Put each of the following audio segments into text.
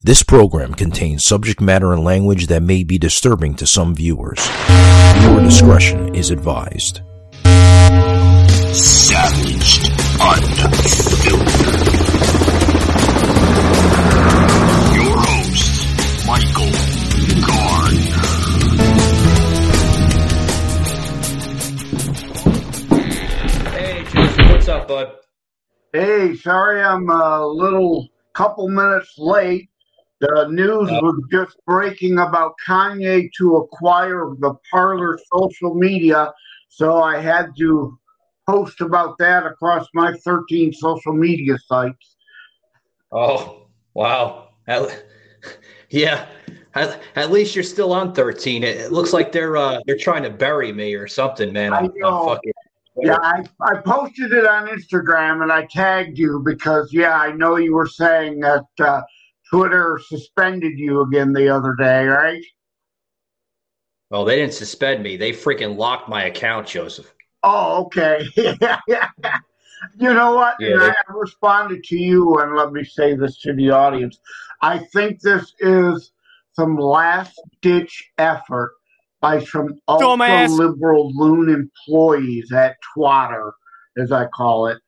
This program contains subject matter and language that may be disturbing to some viewers. Viewer discretion is advised. Savaged Unfiltered. Your host, Michael Gardner. Hey, Joseph, what's up, bud? Hey, sorry I'm a little couple minutes late. The news was just breaking about Kanye to acquire the Parler social media, so I had to post about that across my 13 social media sites. Oh, wow. At, yeah. At, at, least you're still on 13. It, looks like they're uh, they're trying to bury me or something, man. I know. yeah, I, I posted it on Instagram and I tagged you because, yeah, I know you were saying that uh, Twitter suspended you again the other day, right? Well, they didn't suspend me. They freaking locked my account, Joseph. Oh, okay. you know what? Yeah, they- I responded to you, and let me say this to the audience. I think this is some last ditch effort by some ultra liberal loon employees at Twatter, as I call it,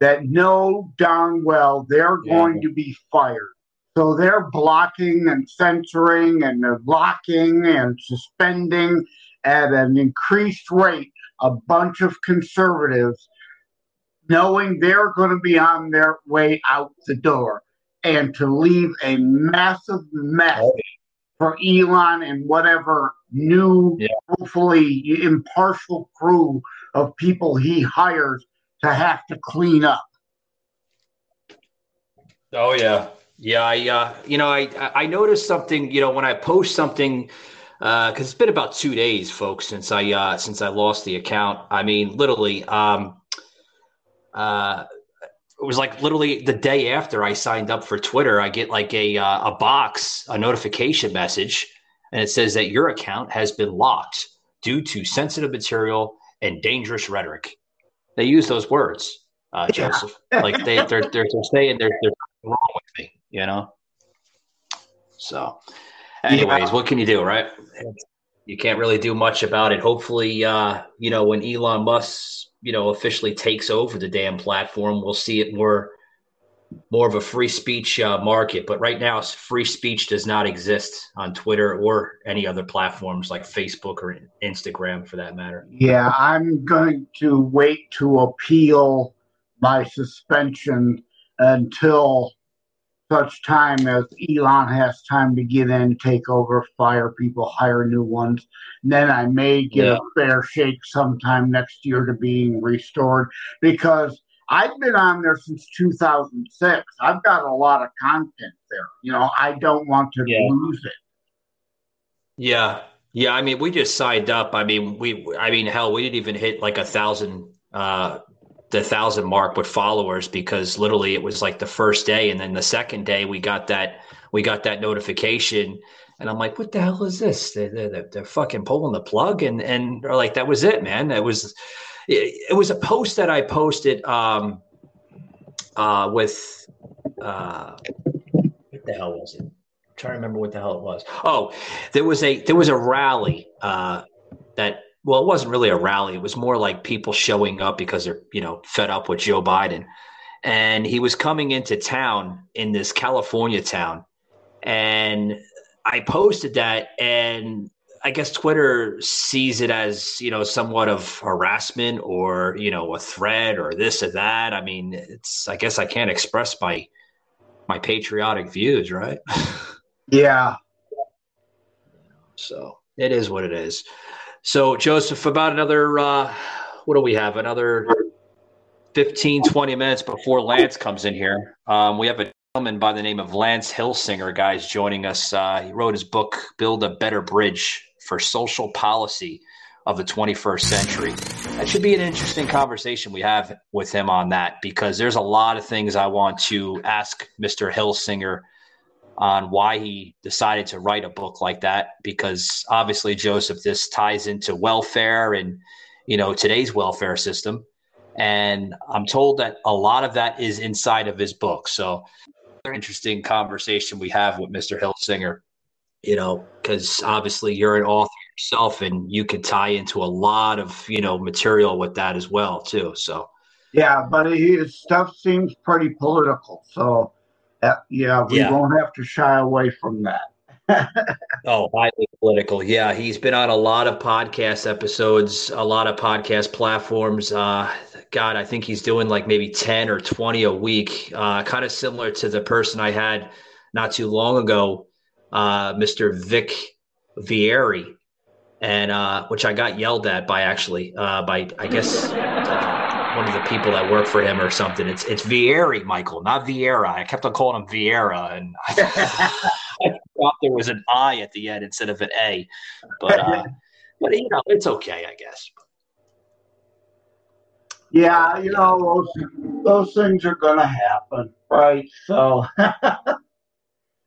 that know darn well they're yeah. going to be fired. So they're blocking and censoring and they're blocking and suspending at an increased rate a bunch of conservatives, knowing they're going to be on their way out the door and to leave a massive mess oh. for Elon and whatever new, yeah. hopefully impartial crew of people he hires to have to clean up. Oh, yeah. Yeah, I uh, you know I I noticed something you know when I post something because uh, it's been about two days, folks, since I uh, since I lost the account. I mean, literally, um, uh, it was like literally the day after I signed up for Twitter. I get like a uh, a box, a notification message, and it says that your account has been locked due to sensitive material and dangerous rhetoric. They use those words, uh, Joseph. like they they're, they're, they're saying they're, they're wrong with me you know. So, anyways, yeah. what can you do, right? You can't really do much about it. Hopefully, uh, you know, when Elon Musk, you know, officially takes over the damn platform, we'll see it more more of a free speech uh, market. But right now, free speech does not exist on Twitter or any other platforms like Facebook or Instagram, for that matter. Yeah, I'm going to wait to appeal my suspension until such time as Elon has time to get in, take over, fire people, hire new ones. And then I may get yeah. a fair shake sometime next year to being restored because I've been on there since 2006. I've got a lot of content there. You know, I don't want to yeah. lose it. Yeah. Yeah. I mean, we just signed up. I mean, we, I mean, hell, we didn't even hit like a thousand uh, the thousand mark with followers because literally it was like the first day and then the second day we got that we got that notification and I'm like, what the hell is this? They're, they're, they're fucking pulling the plug and and are like that was it, man. It was it, it was a post that I posted um uh with uh what the hell was it? I'm trying to remember what the hell it was. Oh, there was a there was a rally uh that well, it wasn't really a rally. It was more like people showing up because they're, you know, fed up with Joe Biden. And he was coming into town in this California town. And I posted that and I guess Twitter sees it as, you know, somewhat of harassment or, you know, a threat or this or that. I mean, it's I guess I can't express my my patriotic views, right? Yeah. So it is what it is. So, Joseph, about another, uh, what do we have? Another 15, 20 minutes before Lance comes in here. Um, we have a gentleman by the name of Lance Hillsinger, guys, joining us. Uh, he wrote his book, Build a Better Bridge for Social Policy of the 21st Century. That should be an interesting conversation we have with him on that because there's a lot of things I want to ask Mr. Hillsinger on why he decided to write a book like that because obviously joseph this ties into welfare and you know today's welfare system and i'm told that a lot of that is inside of his book so interesting conversation we have with Mr. Hillsinger. You know, because obviously you're an author yourself, and you could tie into a lot of you know material with that as well too. So yeah, but his stuff seems pretty political. So uh, yeah, we yeah. won't have to shy away from that. oh, highly political. Yeah, he's been on a lot of podcast episodes, a lot of podcast platforms. Uh, God, I think he's doing like maybe 10 or 20 a week, uh, kind of similar to the person I had not too long ago, uh, Mr. Vic Vieri, and uh, which I got yelled at by actually, uh, by I guess one of the people that work for him or something. It's it's Vieri, Michael, not Vieira. I kept on calling him Vieira, and I, I thought there was an I at the end instead of an A. But uh, but you know, it's okay, I guess. Yeah, you know those those things are going to happen, right? So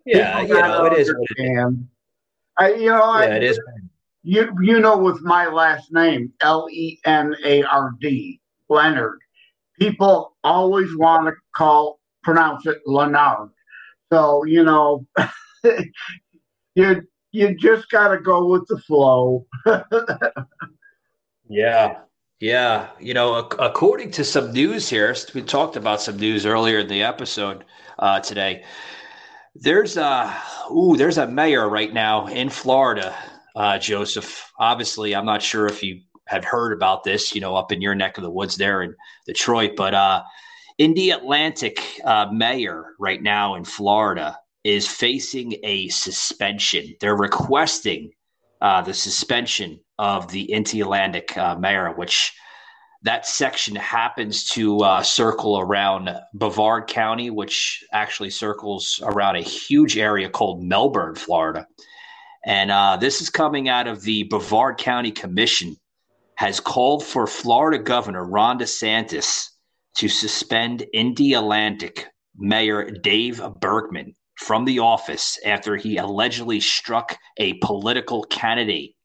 yeah, you know it is. I, you know, yeah, I, it is. You you know, with my last name L E N A R D, Leonard. People always want to call pronounce it Leonard. So you know, you you just got to go with the flow. yeah, yeah. You know, according to some news here, we talked about some news earlier in the episode uh, today. There's a ooh, there's a mayor right now in Florida, uh, Joseph. Obviously, I'm not sure if you have heard about this, you know, up in your neck of the woods there in Detroit. But uh, Indialantic uh, mayor right now in Florida is facing a suspension. They're requesting uh, the suspension of the Indialantic uh, mayor, which that section happens to uh, circle around Brevard County, which actually circles around a huge area called Melbourne, Florida. And uh, this is coming out of the Brevard County Commission has called for Florida Governor Ron DeSantis to suspend Indialantic Mayor Dave Berkman from the office after he allegedly struck a political candidate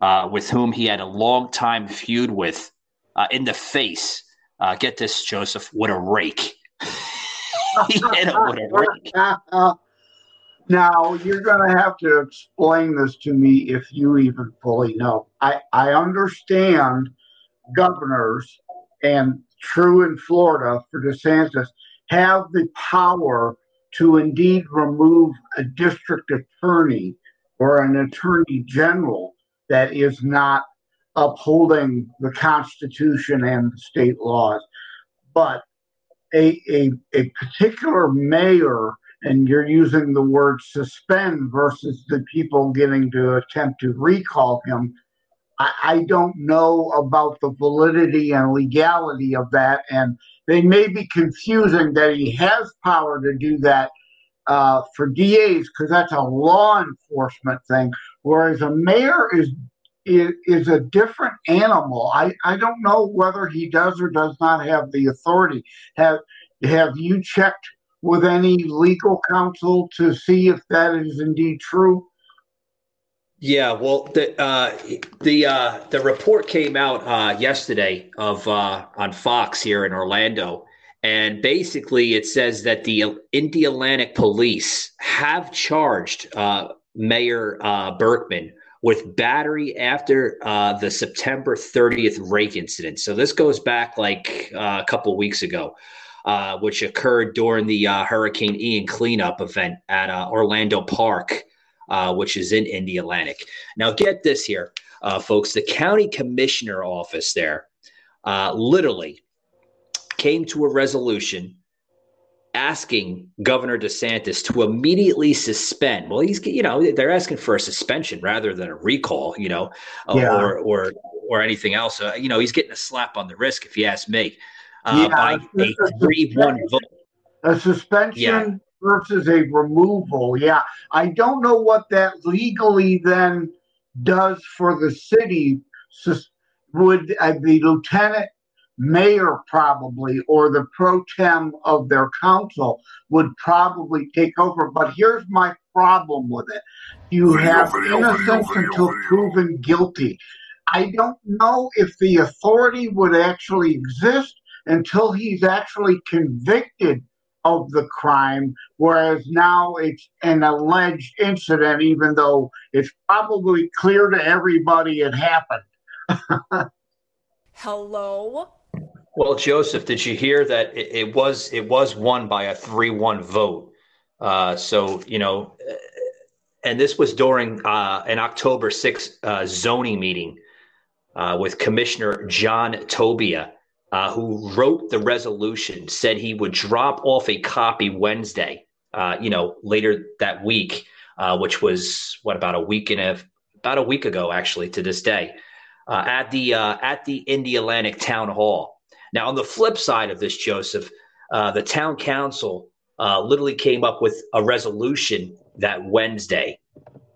uh, with whom he had a long time feud with uh, in the face. Uh, get this, Joseph, what a rake. he hit him with a rake. Now you're going to have to explain this to me if you even fully know. I, I understand governors and true in Florida for DeSantis have the power to indeed remove a district attorney or an attorney general that is not upholding the Constitution and state laws. But a, a, a particular mayor and you're using the word suspend versus the people getting to attempt to recall him. I, I don't know about the validity and legality of that, and they may be confusing that he has power to do that uh, for DAs because that's a law enforcement thing, whereas a mayor is is, is a different animal. I, I don't know whether he does or does not have the authority. Have have you checked with any legal counsel to see if that is indeed true? Yeah, well, the uh, the uh, the report came out uh, yesterday of uh, on Fox here in Orlando, and basically it says that the Indialantic Police have charged uh, Mayor uh, Berkman with battery after the September 30th rake incident. So this goes back like a couple weeks ago uh, which occurred during the uh, Hurricane Ian cleanup event at uh, Orlando Park, uh, which is in Indialantic. Now, get this here, uh, folks. The county commissioner office there uh, literally came to a resolution asking Governor DeSantis to immediately suspend. Well, he's you know they're asking for a suspension rather than a recall, you know, yeah. or or or anything else. Uh, you know, he's getting a slap on the wrist if you ask me uh, yeah, by a three-one vote. A suspension yeah. versus a removal. Yeah, I don't know what that legally then does for the city. Would uh, the lieutenant mayor probably or the pro tem of their council would probably take over. But here's my problem with it: you have innocence until proven guilty. I don't know if the authority would actually exist until he's actually convicted of the crime, whereas now it's an alleged incident, even though it's probably clear to everybody it happened. Hello? Well, Joseph, did you hear that it, it was it was won by a three-one vote? Uh, so you know, and this was during uh, an October 6th uh, zoning meeting uh, with Commissioner John Tobia, uh, who wrote the resolution, said he would drop off a copy Wednesday, uh, you know, later that week, uh, which was what about a week and a about a week ago, actually, to this day, at the at the Indialantic Town Hall. Now, on the flip side of this, Joseph, the town council literally came up with a resolution that Wednesday,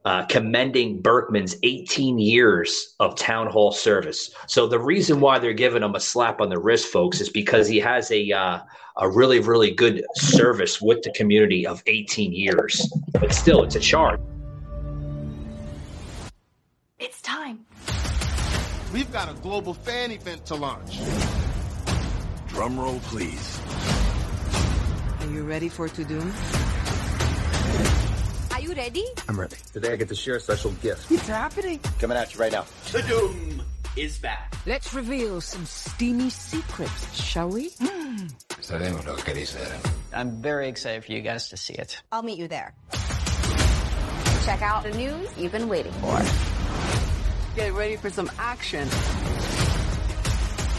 uh, commending Berkman's 18 years of town hall service. So the reason why they're giving him a slap on the wrist, folks, is because he has a uh, a really really good service with the community of 18 years. But still, it's a charge. It's time. We've got a global fan event to launch. Drum roll, please. Are you ready for Tudum? Are you ready? I'm ready. Today I get to share a special gift. It's happening. Coming at you right now. Tudum is back. Let's reveal some steamy secrets, shall we? I'm very excited for you guys to see it. I'll meet you there. Check out the news you've been waiting for. Get ready for some action.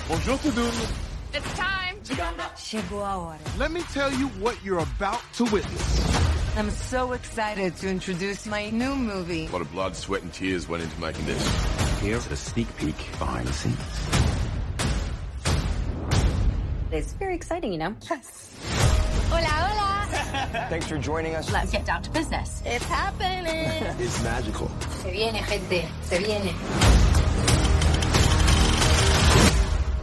Bonjour, Tudum. It's time. Chegou a hora. Let me tell you what you're about to witness. I'm so excited to introduce my new movie. A lot of blood, sweat, and tears went into making this. Here's a sneak peek behind the scenes. It's very exciting, you know? Yes. Hola, hola. Thanks for joining us. Let's get down to business. It's happening. It's magical. Se viene, gente. Se viene.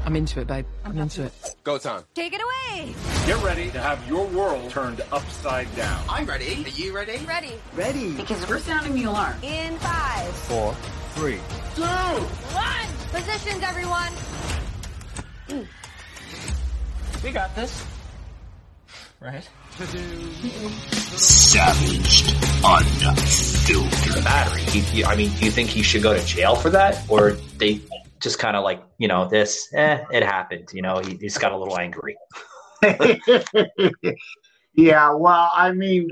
I'm into it, babe. I'm into it. Go time. Take it away. Get ready to have your world turned upside down. I'm ready. Are you ready? Ready. Ready. Because we're sounding the alarm. In five, four, three, two, one. Positions, everyone. We got this. Right? Savaged. Unfiltered. Battery. He, he- I mean, do you think he should go to jail for that, or they just kind of like you know this? Eh, it happened. You know, he, he's got a little angry. yeah, well, I mean,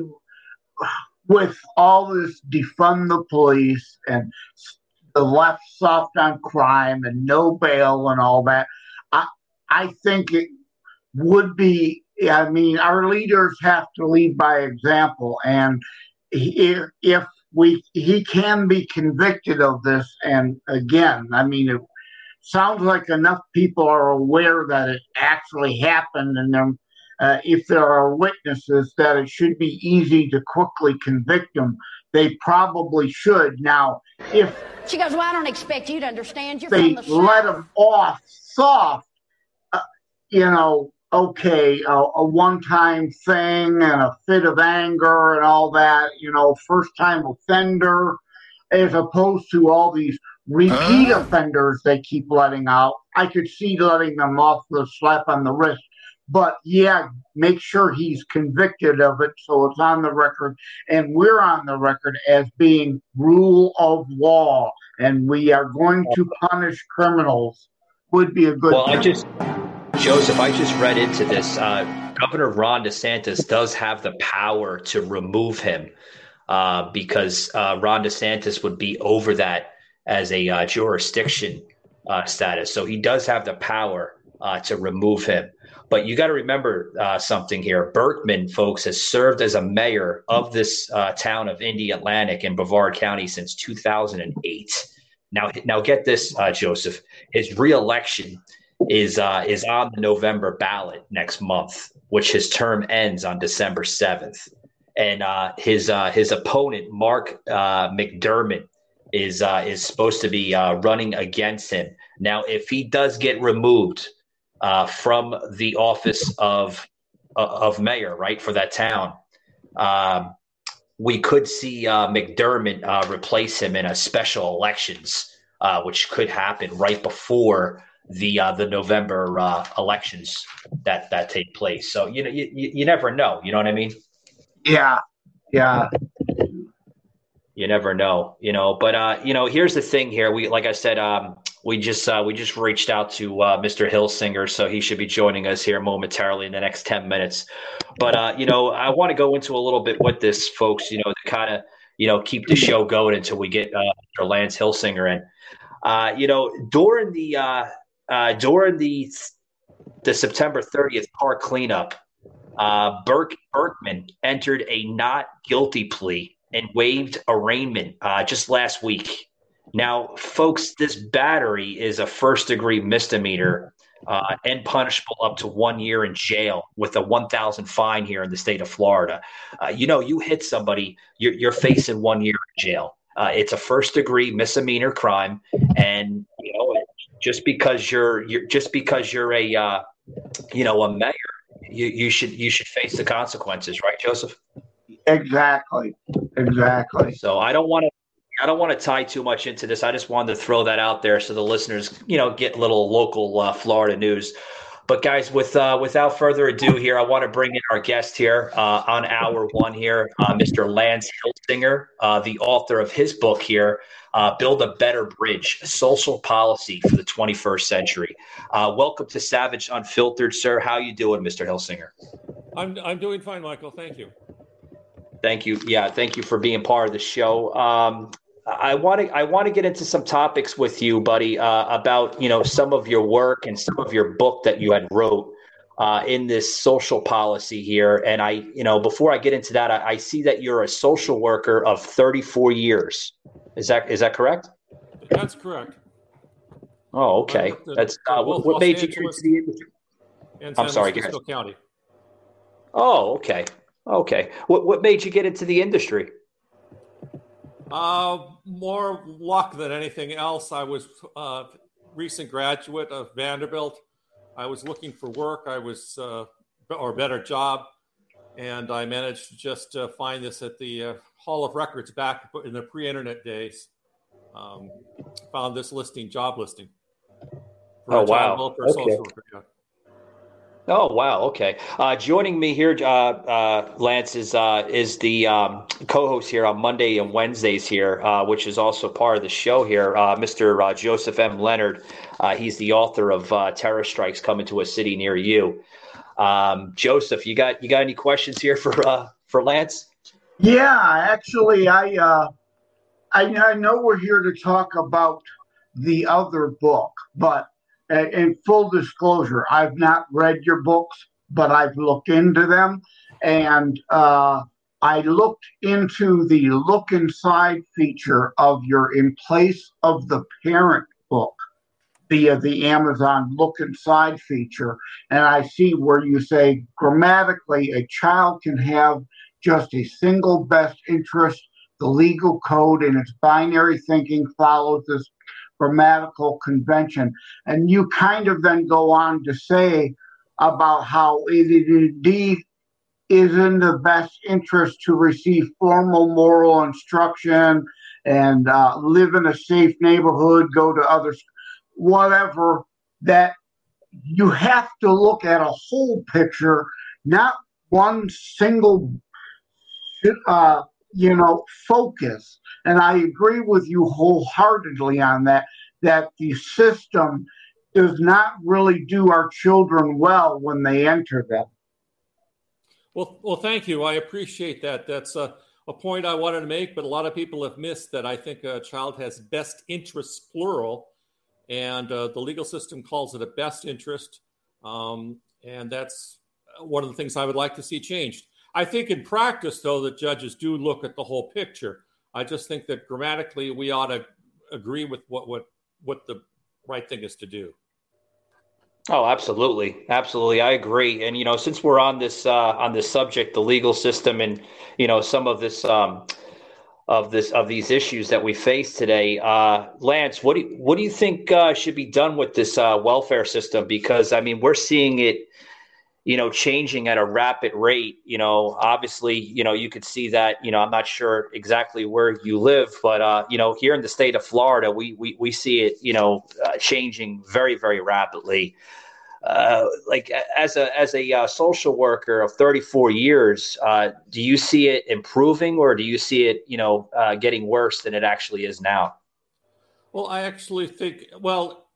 with all this defund the police and the left soft on crime and no bail and all that, I I think it would be. I mean, our leaders have to lead by example, and if if we he can be convicted of this, and again, I mean, sounds like enough people are aware that it actually happened, and then uh, if there are witnesses, that it should be easy to quickly convict them. They probably should. Now, if She goes, Well, I don't expect you to understand. You're they from the let them off soft, uh, you know, okay, a, a one-time thing and a fit of anger and all that, you know, first-time offender, as opposed to all these repeat offenders they keep letting out. I could see letting them off the slap on the wrist. But yeah, make sure he's convicted of it so it's on the record. And we're on the record as being rule of law. And we are going to punish criminals. Would be a good Well, I just, Joseph, I just read into this. Uh, Governor Ron DeSantis does have the power to remove him uh, because uh, Ron DeSantis would be over that as a uh, jurisdiction uh, status. So he does have the power uh, to remove him. But you got to remember uh, something here. Berkman, folks, has served as a mayor of this uh, town of Indialantic in Brevard County since 2008. Now, now get this, Joseph. His reelection is is on the November ballot next month, which his term ends on December seventh. And uh, his uh, his opponent, Mark uh, McDermott, is uh, is supposed to be uh, running against him. Now, if he does get removed uh, from the office of uh, of mayor, right for that town, um, we could see uh, McDermott uh, replace him in a special elections, uh, which could happen right before the uh, the November uh, elections that that take place. So you know, you, you never know. You know what I mean? Yeah, yeah. You never know, you know. But uh, you know, here's the thing. Here, we like I said, um, we just uh, we just reached out to uh, Mr. Hillsinger, so he should be joining us here momentarily in the next ten minutes. But uh, you know, I want to go into a little bit with this, folks. You know, to kind of you know keep the show going until we get uh, Mr. Lance Hillsinger in. Uh, you know, during the uh, uh, during the the September 30th car cleanup, uh, Burke Berkman entered a not guilty plea and waived arraignment uh, just last week. Now, folks, this battery is a first degree misdemeanor uh, and punishable up to one year in jail with a 1000 fine here in the state of Florida. Uh, you know, you hit somebody, you're, you're facing one year in jail. Uh, it's a first degree misdemeanor crime. And, you know, just because you're, you're just because you're a, uh, you know, a mayor, you, you should, you should face the consequences, right, Joseph? Exactly. Exactly. So I don't want to I don't want to tie too much into this. I just wanted to throw that out there so the listeners, you know, get little local uh, Florida news. But guys, with uh, without further ado, here I want to bring in our guest here uh, on hour one here, uh, Mr. Lance Hillsinger, uh, the author of his book here, uh, "Build a Better Bridge: Social Policy for the 21st Century." welcome to Savage Unfiltered, sir. How you doing, Mr. Hillsinger? I'm I'm doing fine, Michael. Thank you. Thank you. Yeah, thank you for being part of the show. Um, I want to I want to get into some topics with you, buddy, uh, about you know some of your work and some of your book that you had wrote uh, in this social policy here. And I, you know, before I get into that, I, I, see that you're a social worker of 34 years. Is that is that correct? That's correct. Oh, okay. That's uh, what, what made you get into the industry? I'm sorry, Francisco County. Oh, okay. Okay. What what made you get into the industry? Uh, more luck than anything else. I was a uh, recent graduate of Vanderbilt. I was looking for work. I was uh, or better job, and I managed to just uh, find this at the uh, Hall of Records back in the pre-internet days. Um, found this listing, job listing. oh wow! Okay. Oh wow! Okay, uh, joining me here, uh, uh, Lance is uh, is the um, co-host here on Monday and Wednesdays here, uh, which is also part of the show here. Uh, Mr. Joseph M. Leonard, he's the author of "Terror Strikes Coming to a City Near You." Um, Joseph, you got you got any questions here for for Lance? Yeah, actually, I, I I know we're here to talk about the other book, but in full disclosure, I've not read your books, but I've looked into them. And uh, I looked into the look inside feature of your In Place of the Parent book via the Amazon look inside feature. And I see where you say grammatically a child can have just a single best interest. The legal code and its binary thinking follows this grammatical convention. And you kind of then go on to say about how it indeed is in the best interest to receive formal moral instruction and uh, live in a safe neighborhood, go to others, whatever, that you have to look at a whole picture, not one single, uh, you know, focus. And I agree with you wholeheartedly on that, that the system does not really do our children well when they enter them. Well, well, thank you. I appreciate that. That's a, a point I wanted to make, but a lot of people have missed that I think a child has best interests, plural, and uh, the legal system calls it a best interest. Um, and that's one of the things I would like to see changed. I think in practice, though, that judges do look at the whole picture. I just think that grammatically we ought to agree with what what what the right thing is to do. Oh, absolutely, absolutely, I agree. And you know, since we're on this uh, on this subject, the legal system, and you know, some of this um, of this of these issues that we face today, uh, Lance, what do you, what do you think uh, should be done with this uh, welfare system? Because I mean, we're seeing it you know, changing at a rapid rate. You know, obviously, you know, you could see that. You know, I'm not sure exactly where you live, but uh, you know, here in the state of Florida, we we we see it, you know, uh, changing very very rapidly. Uh, like as a as a uh, social worker of 34 years, uh, do you see it improving or do you see it, you know, uh, getting worse than it actually is now? Well, I actually think well,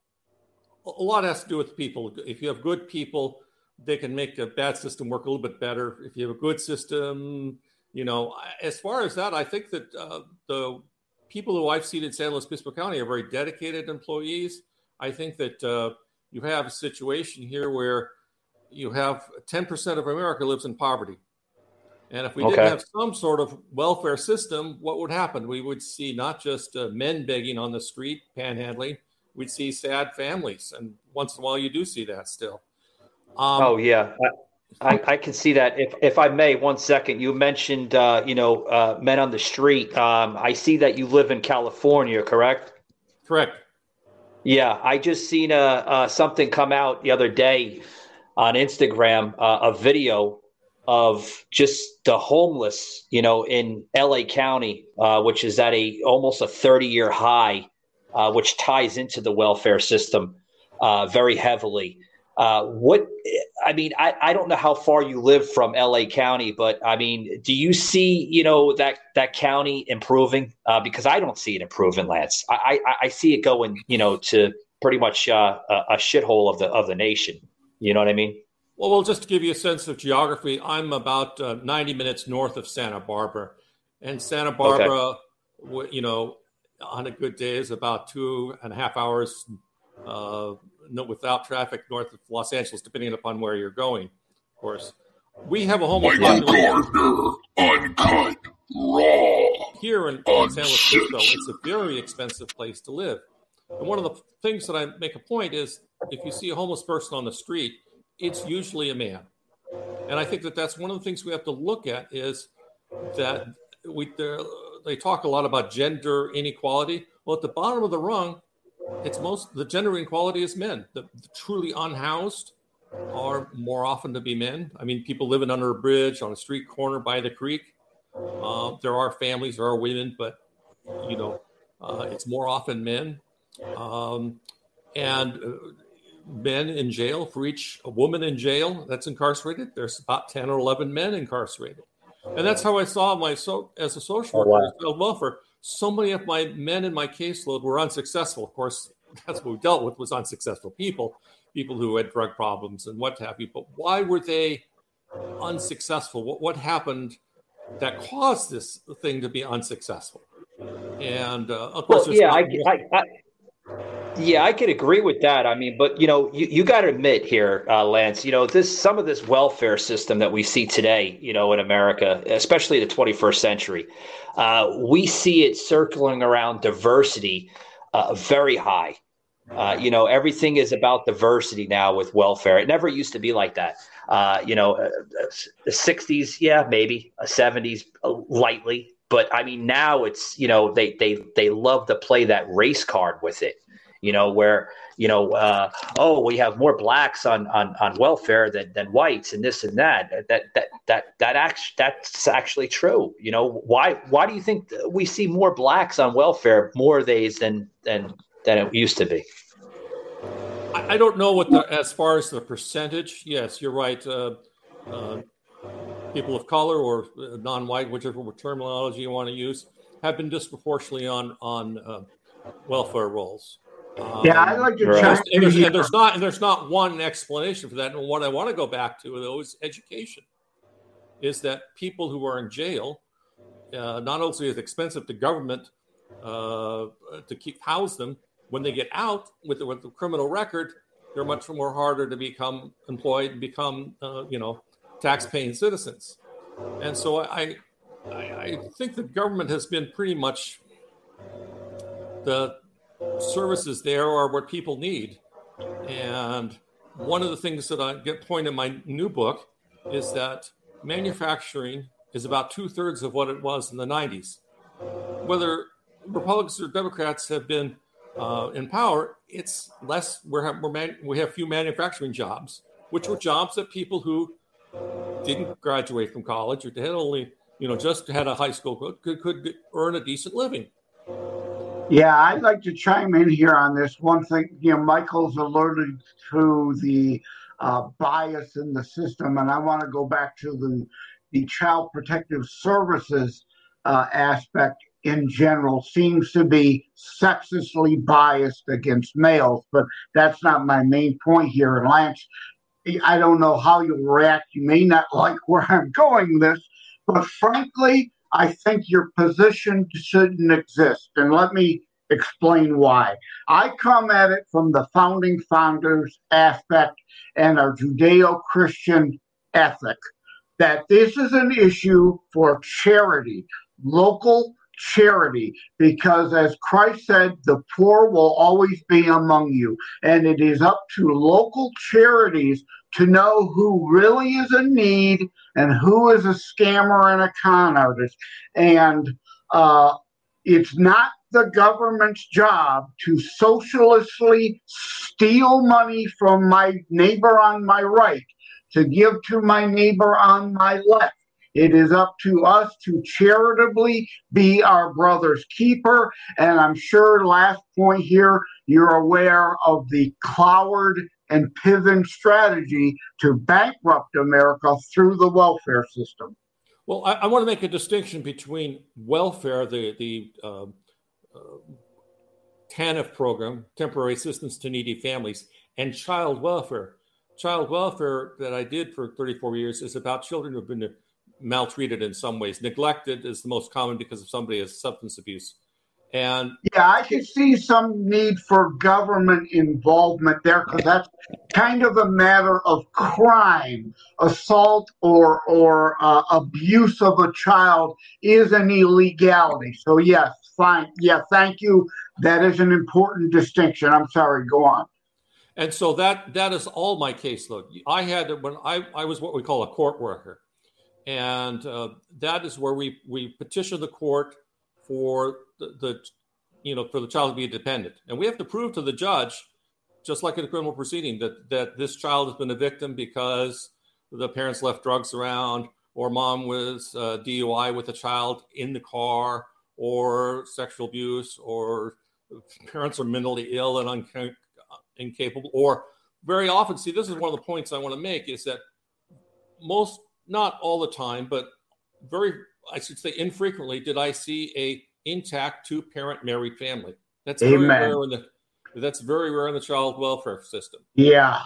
a lot has to do with people. If you have good people, they can make a bad system work a little bit better. If you have a good system, you know, as far as that, I think that uh, the people who I've seen in San Luis Obispo County are very dedicated employees. I think that uh, you have a situation here where you have 10% of America lives in poverty. And if we okay. didn't have some sort of welfare system, what would happen? We would see not just uh, men begging on the street, panhandling, we'd see sad families. And once in a while, you do see that still. Um, oh yeah, I, I, can see that. If if I may, one second. You mentioned uh, you know uh, men on the street. Um, I see that you live in California, correct? Correct. Yeah, I just seen a, uh, uh, something come out the other day on Instagram, uh, a video of just the homeless, you know, in LA County, uh, which is at a almost a 30 year high, uh, which ties into the welfare system uh, very heavily. Uh, what I mean, I, I don't know how far you live from LA County, but I mean, do you see you know that that county improving? Uh, because I don't see it improving, Lance. I, I, I see it going you know to pretty much uh, a, a shithole of the of the nation. You know what I mean? Well, well, just to give you a sense of geography, I'm about uh, 90 minutes north of Santa Barbara, and Santa Barbara, okay. you know, on a good day is about two and a half hours uh, without traffic north of Los Angeles, depending upon where you're going, of course. We have a homeless Michael Gardner, uncut, raw. Here in, in San Francisco, it's a very expensive place to live. And one of the things that I make a point is if you see a homeless person on the street, it's usually a man. And I think that that's one of the things we have to look at is that we they talk a lot about gender inequality. Well, at the bottom of the rung, it's most the gender inequality is men. The, the, truly unhoused are more often to be men. I mean, people living under a bridge on a street corner by the creek. Uh, there are families, there are women, but you know, uh, it's more often men. Um, and uh, men in jail for each a woman in jail that's incarcerated. There's about ten or eleven men incarcerated, and that's how I saw my so as a social worker, oh, wow. welfare so many of my men in my caseload were unsuccessful. Of course, that's what we dealt with was unsuccessful people, people who had drug problems and what have you. But why were they unsuccessful? What, what happened that caused this thing to be unsuccessful? And uh, of course, well, yeah, I, I, I, yeah, I could agree with that. I mean, but you know, you, you got to admit here, uh, Lance, you know, this some of this welfare system that we see today, you know, in America, especially the 21st century, uh, we see it circling around diversity uh, very high. Uh, you know, everything is about diversity now with welfare. It never used to be like that. Uh, you know, uh, the 60s, yeah, maybe, 70s, lightly, but I mean, now it's you know they they they love to play that race card with it you know, where you know, uh, oh, we have more blacks on on on welfare than than whites, and this and that. That that that that actually that's actually true. You know, why why do you think we see more blacks on welfare more days than than than it used to be? I don't know what the as far as the percentage. Yes, you're right. Uh, uh, people of color or non-white, whichever terminology you want to use, have been disproportionately on on uh, welfare rolls. Um, yeah, I'd like to right. and, there's, and there's not and there's not one explanation for that. And what I want to go back to though is education. Is that people who are in jail, uh, not only is it expensive to government uh, to keep house them, when they get out with the, with the criminal record, they're much more harder to become employed and become uh, you know tax-paying citizens. And so I, I I think the government has been pretty much the services there are what people need. And one of the things that I get point in my new book is that manufacturing is about two thirds of what it was in the 90s. Whether Republicans or Democrats have been uh, in power, it's less. We're, we're man, we have few manufacturing jobs. which were jobs that people who didn't graduate from college or had only, you know, just had a high school could, could earn a decent living. Yeah, I'd like to chime in here on this. One thing, you know, Michael's alerted to the uh, bias in the system, and I want to go back to the the Child Protective Services uh, aspect in general seems to be sexistly biased against males, but that's not my main point here. And Lance, I don't know how you'll react. You may not like where I'm going this, but frankly, I think your position shouldn't exist. And let me explain why. I come at it from the founding founders aspect and our Judeo Christian ethic that this is an issue for charity, local charity, because as Christ said, the poor will always be among you. And it is up to local charities to know who really is in need and who is a scammer and a con artist. And uh, it's not the government's job to socialistly steal money from my neighbor on my right to give to my neighbor on my left. It is up to us to charitably be our brother's keeper. And I'm sure, last point here, you're aware of the Cloward and Piven strategy to bankrupt America through the welfare system. Well, I, I want to make a distinction between welfare, the, the uh, uh, TANF program, temporary assistance to needy families, and child welfare child welfare that I did for 34 years is about children who have been maltreated in some ways. Neglected is the most common because of somebody has substance abuse. And yeah, I could see some need for government involvement there because that's kind of a matter of crime. Assault or or uh, abuse of a child is an illegality. So yes, fine. Yeah, thank you. That is an important distinction. I'm sorry. Go on. And so that that is all my caseload. I had when I, I was what we call a court worker, and uh, that is where we we petition the court for the, the you know for the child to be dependent, and we have to prove to the judge, just like in a criminal proceeding, that that this child has been a victim because the parents left drugs around, or mom was uh, DUI with a child in the car, or sexual abuse, or parents are mentally ill and incapable, or very often, see, this is one of the points I want to make is that most, not all the time, but very, I should say, infrequently, did I see a intact two parent married family. That's Amen. very rare in the that's very rare in the child welfare system. Yeah.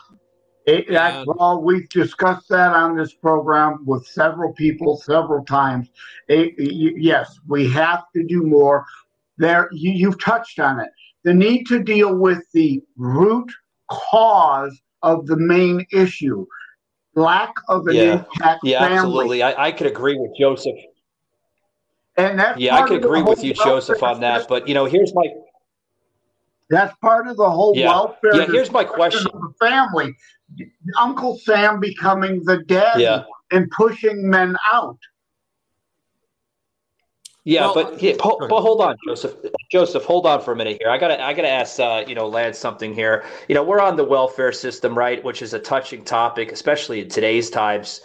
It, that's well, we've discussed that on this program with several people several times. It, yes, we have to do more. There, you, you've touched on it the need to deal with the root cause of the main issue lack of an yeah. intact yeah family. absolutely I, I, could agree with joseph and that's yeah i could agree with you joseph on that but you know here's my that's part of the whole yeah. welfare yeah here's my question of the family uncle sam becoming the dad yeah. and pushing men out yeah, well, but yeah, po- but hold on, Joseph. Joseph, hold on for a minute here. I gotta I gotta ask uh, you know Lance something here. You know, we're on the welfare system, right? Which is a touching topic, especially in today's times.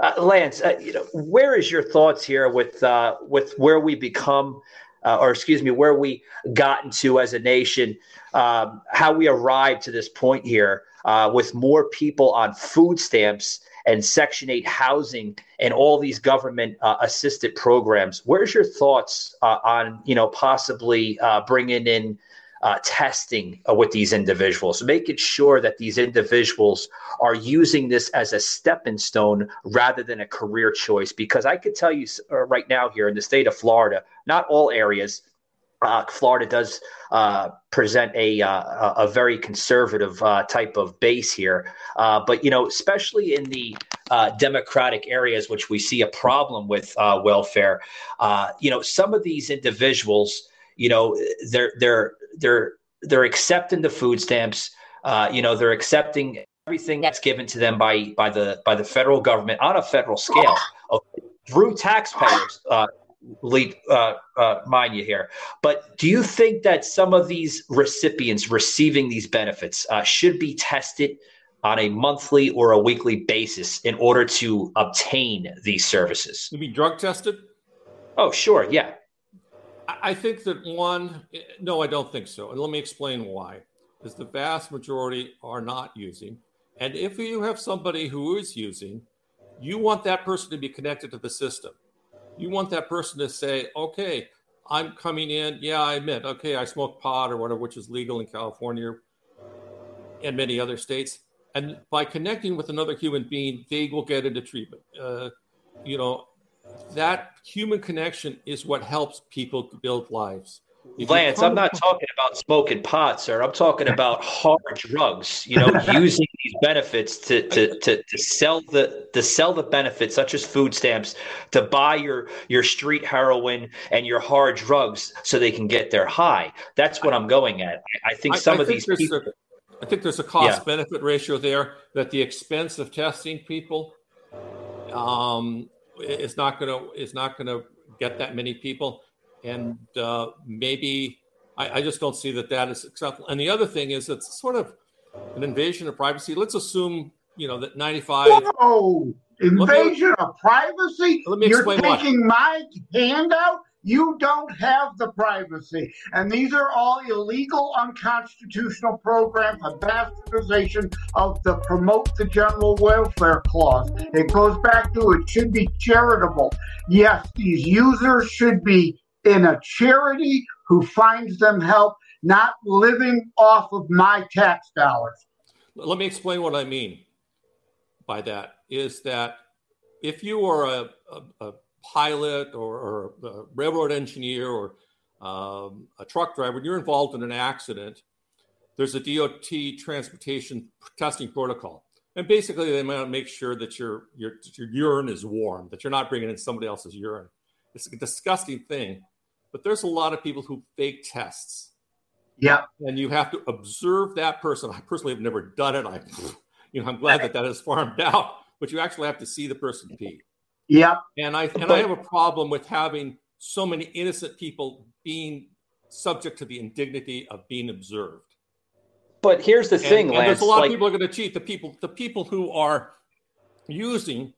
Uh, Lance, uh, you know, where is your thoughts here with uh, with where we become, uh, or excuse me, where we gotten to as a nation, um, how we arrived to this point here uh, with more people on food stamps and Section 8 housing and all these government uh, assisted programs. Where's your thoughts on, you know, possibly bringing in uh, testing uh, with these individuals, making sure that these individuals are using this as a stepping stone rather than a career choice? Because I could tell you uh, right now here in the state of Florida, not all areas, uh, Florida does uh, present a uh, a very conservative uh, type of base here, but you know, especially in the democratic areas, which we see a problem with welfare. you know, some of these individuals, you know, they're they're they're they're accepting the food stamps. you know, they're accepting everything that's given to them by by the by the federal government on a federal scale through taxpayers lead uh, uh, mind you here. But do you think that some of these recipients receiving these benefits uh, should be tested on a monthly or a weekly basis in order to obtain these services. You mean drug tested? Oh, sure. Yeah. I think that one, no, I don't think so. And let me explain why. Is the vast majority are not using. And if you have somebody who is using, you want that person to be connected to the system. You want that person to say, okay, I'm coming in. Yeah, I admit, okay, I smoke pot or whatever, which is legal in California and many other states. And by connecting with another human being, they will get into treatment. Uh, you know, that human connection is what helps people build lives. If Lance, I'm not talking about smoking pot, sir. I'm talking about hard drugs. You know, using these benefits to, to to to sell the to sell the benefits, such as food stamps, to buy your your street heroin and your hard drugs, so they can get their high. That's what I'm going at. I think some I, I of think these people. A, I think there's a cost yeah. benefit ratio there that the expense of testing people um, is not going to it's not going to get that many people and uh, maybe I, I, just don't see that that is acceptable. And the other thing is it's sort of an invasion of privacy. Let's assume you know that 95 oh invasion me, of privacy let me you're explain taking why. my handout you don't have the privacy. And these are all illegal unconstitutional programs of bastardization of the promote the general welfare clause. It goes back to it should be charitable. Yes these users should be in a charity who finds them help, not living off of my tax dollars. Let me explain what I mean by that is that if you are a, a, a pilot or, or, a railroad engineer or um, a truck driver, you're involved in an accident, there's a DOT transportation testing protocol. And basically, they want to make sure that your, your, your urine is warm, that you're not bringing in somebody else's urine. It's a disgusting thing but there's a lot of people who fake tests. Yeah. And you have to observe that person. I personally have never done it. I, you know, I'm glad that that is farmed out, but you actually have to see the person pee. Yeah. And I and I have a problem with having so many innocent people being subject to the indignity of being observed. But here's the thing, and, Lance. There's a lot like, of people are going to cheat. The people, the people who are using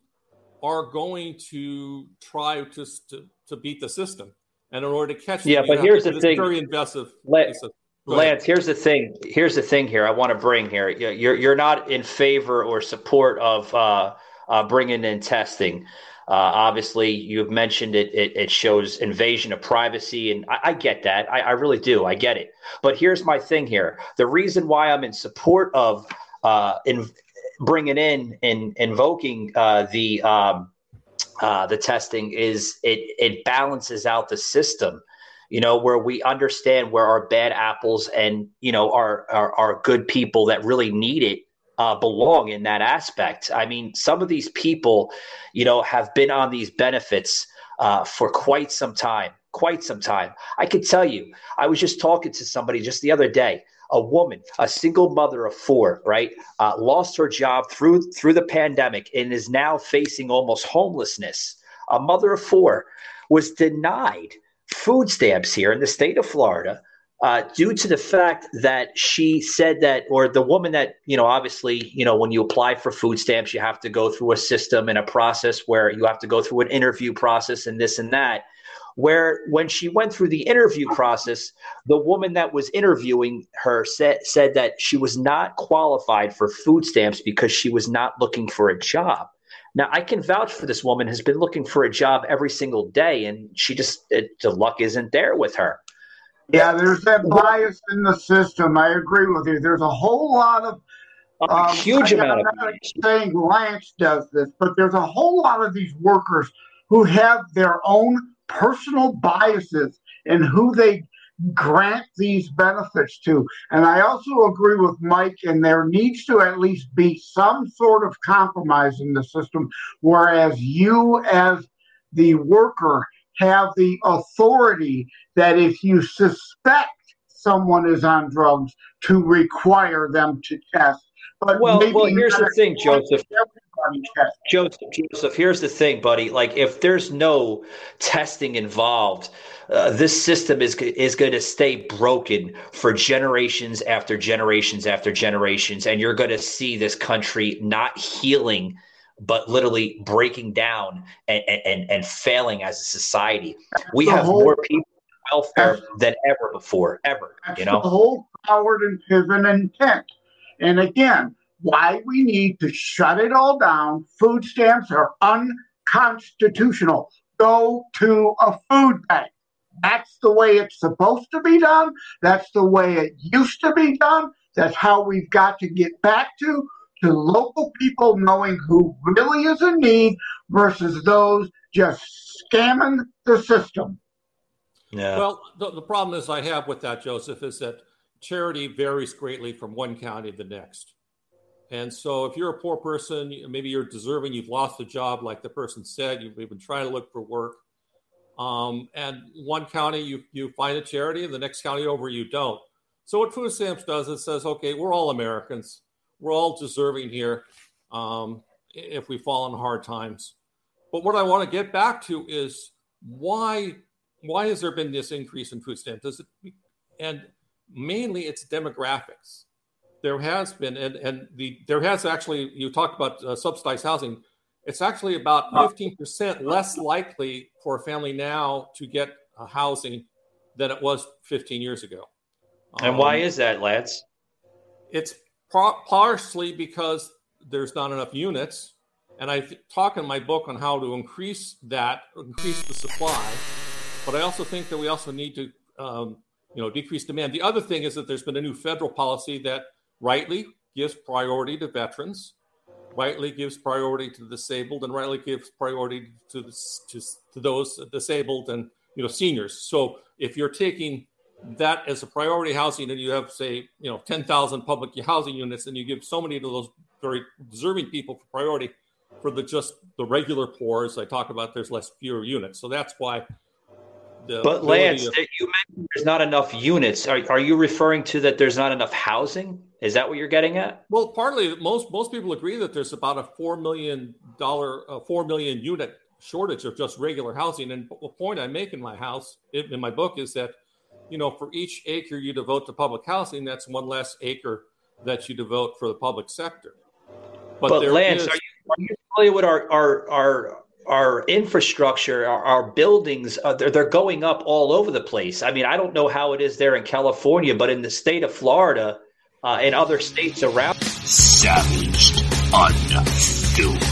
are going to try to, to, to beat the system. And in order to catch yeah, them, but here's the thing. Very invasive. Lance, Lance, here's the thing. Here's the thing here. I want to bring here. You're you're not in favor or support of uh, uh, bringing in testing. Uh, obviously, you've mentioned it, it, it. shows invasion of privacy, and I, I get that. I, I, really do. I get it. But here's my thing here. The reason why I'm in support of uh, in bringing in and invoking uh, the um, uh, the testing is it it balances out the system you know where we understand where our bad apples and you know our our, our good people that really need it uh, belong in that aspect i mean some of these people you know have been on these benefits uh, for quite some time quite some time i could tell you i was just talking to somebody just the other day a woman, a single mother of four, right, uh, lost her job through through the pandemic and is now facing almost homelessness. A mother of four was denied food stamps here in the state of Florida uh, due to the fact that she said that, or the woman that, you know, obviously, you know, when you apply for food stamps, you have to go through a system and a process where you have to go through an interview process and this and that where when she went through the interview process, the woman that was interviewing her said, said that she was not qualified for food stamps because she was not looking for a job. Now, I can vouch for this woman has been looking for a job every single day, and she just it, the luck isn't there with her. Yeah, there's that bias in the system. I agree with you. There's a whole lot of a um, huge I, amount I'm of not saying Lance does this, but there's a whole lot of these workers who have their own personal biases in who they grant these benefits to. And I also agree with Mike, and there needs to at least be some sort of compromise in the system, whereas you, as the worker, have the authority that if you suspect someone is on drugs, to require them to test. But well, well, here's the thing, Joseph. Joseph, Joseph, here's the thing, buddy. Like, if there's no testing involved, uh, this system is is going to stay broken for generations after generations after generations, and you're going to see this country not healing, but literally breaking down and and, and failing as a society. We have whole, more people welfare than ever before, ever. you know, the whole Cloward and Piven intent. And again, why we need to shut it all down. Food stamps are unconstitutional. Go to a food bank. That's the way it's supposed to be done. That's the way it used to be done. That's how we've got to get back to to local people knowing who really is in need versus those just scamming the system. Yeah. Well, the, the problem is I have with that, Joseph, is that charity varies greatly from one county to the next. And so, if you're a poor person, maybe you're deserving, you've lost a job, like the person said, you've been trying to look for work. Um, and one county you, you find a charity, and the next county over you don't. So, what Food Stamps does, it says, okay, we're all Americans, we're all deserving here um, if we fall in hard times. But what I want to get back to is why why has there been this increase in food stamps? Does it, and mainly it's demographics there has been, and, and the there has actually, you talked about uh, subsidized housing. It's actually about 15% less likely for a family now to get a housing than it was 15 years ago. And um, why is that, Lance? It's partially because there's not enough units. And I talk in my book on how to increase that, increase the supply. But I also think that we also need to, um, you know, decrease demand. The other thing is that there's been a new federal policy that rightly gives priority to veterans, rightly gives priority to the disabled, and rightly gives priority to, the, to, to those disabled and you know seniors. So if you're taking that as a priority housing and you have say you know 10,000 public housing units and you give so many to those very deserving people for priority for the just the regular poor as I talk about there's less fewer units. So that's why but Lance, of- you mentioned there's not enough units. Are, are you referring to that there's not enough housing? Is that what you're getting at? Well, partly most most people agree that there's about a four million dollar, uh, four million unit shortage of just regular housing. And the point I make in my house in my book is that you know for each acre you devote to public housing, that's one less acre that you devote for the public sector. But, but Lance, is- are you, are you familiar with our our our our infrastructure, our, our buildings, uh, they're, they're going up all over the place. I mean, I don't know how it is there in California, but in the state of Florida uh, and other states around. Savaged, unfiltered.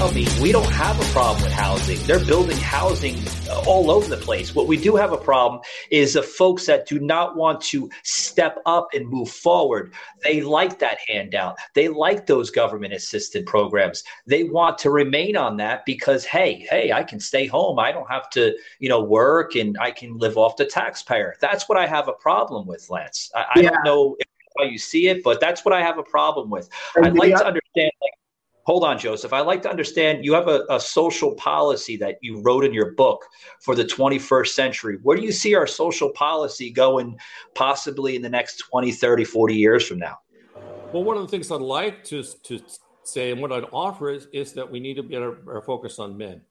I mean, we don't have a problem with housing. They're building housing uh, all over the place. What we do have a problem is the folks that do not want to step up and move forward. They like that handout. They like those government assisted programs. They want to remain on that because, hey, hey, I can stay home. I don't have to, you know, work and I can live off the taxpayer. That's what I have a problem with, Lance. I, I don't know how you see it, but that's what I have a problem with. I'd like to understand, like, hold on, Joseph. I like to understand you have a, a, social policy that you wrote in your book for the 21st century. Where do you see our social policy going possibly in the next 20, 30, 40 years from now? Well, one of the things I'd like to, to say and what I'd offer is, is that we need to get our, our focus on men.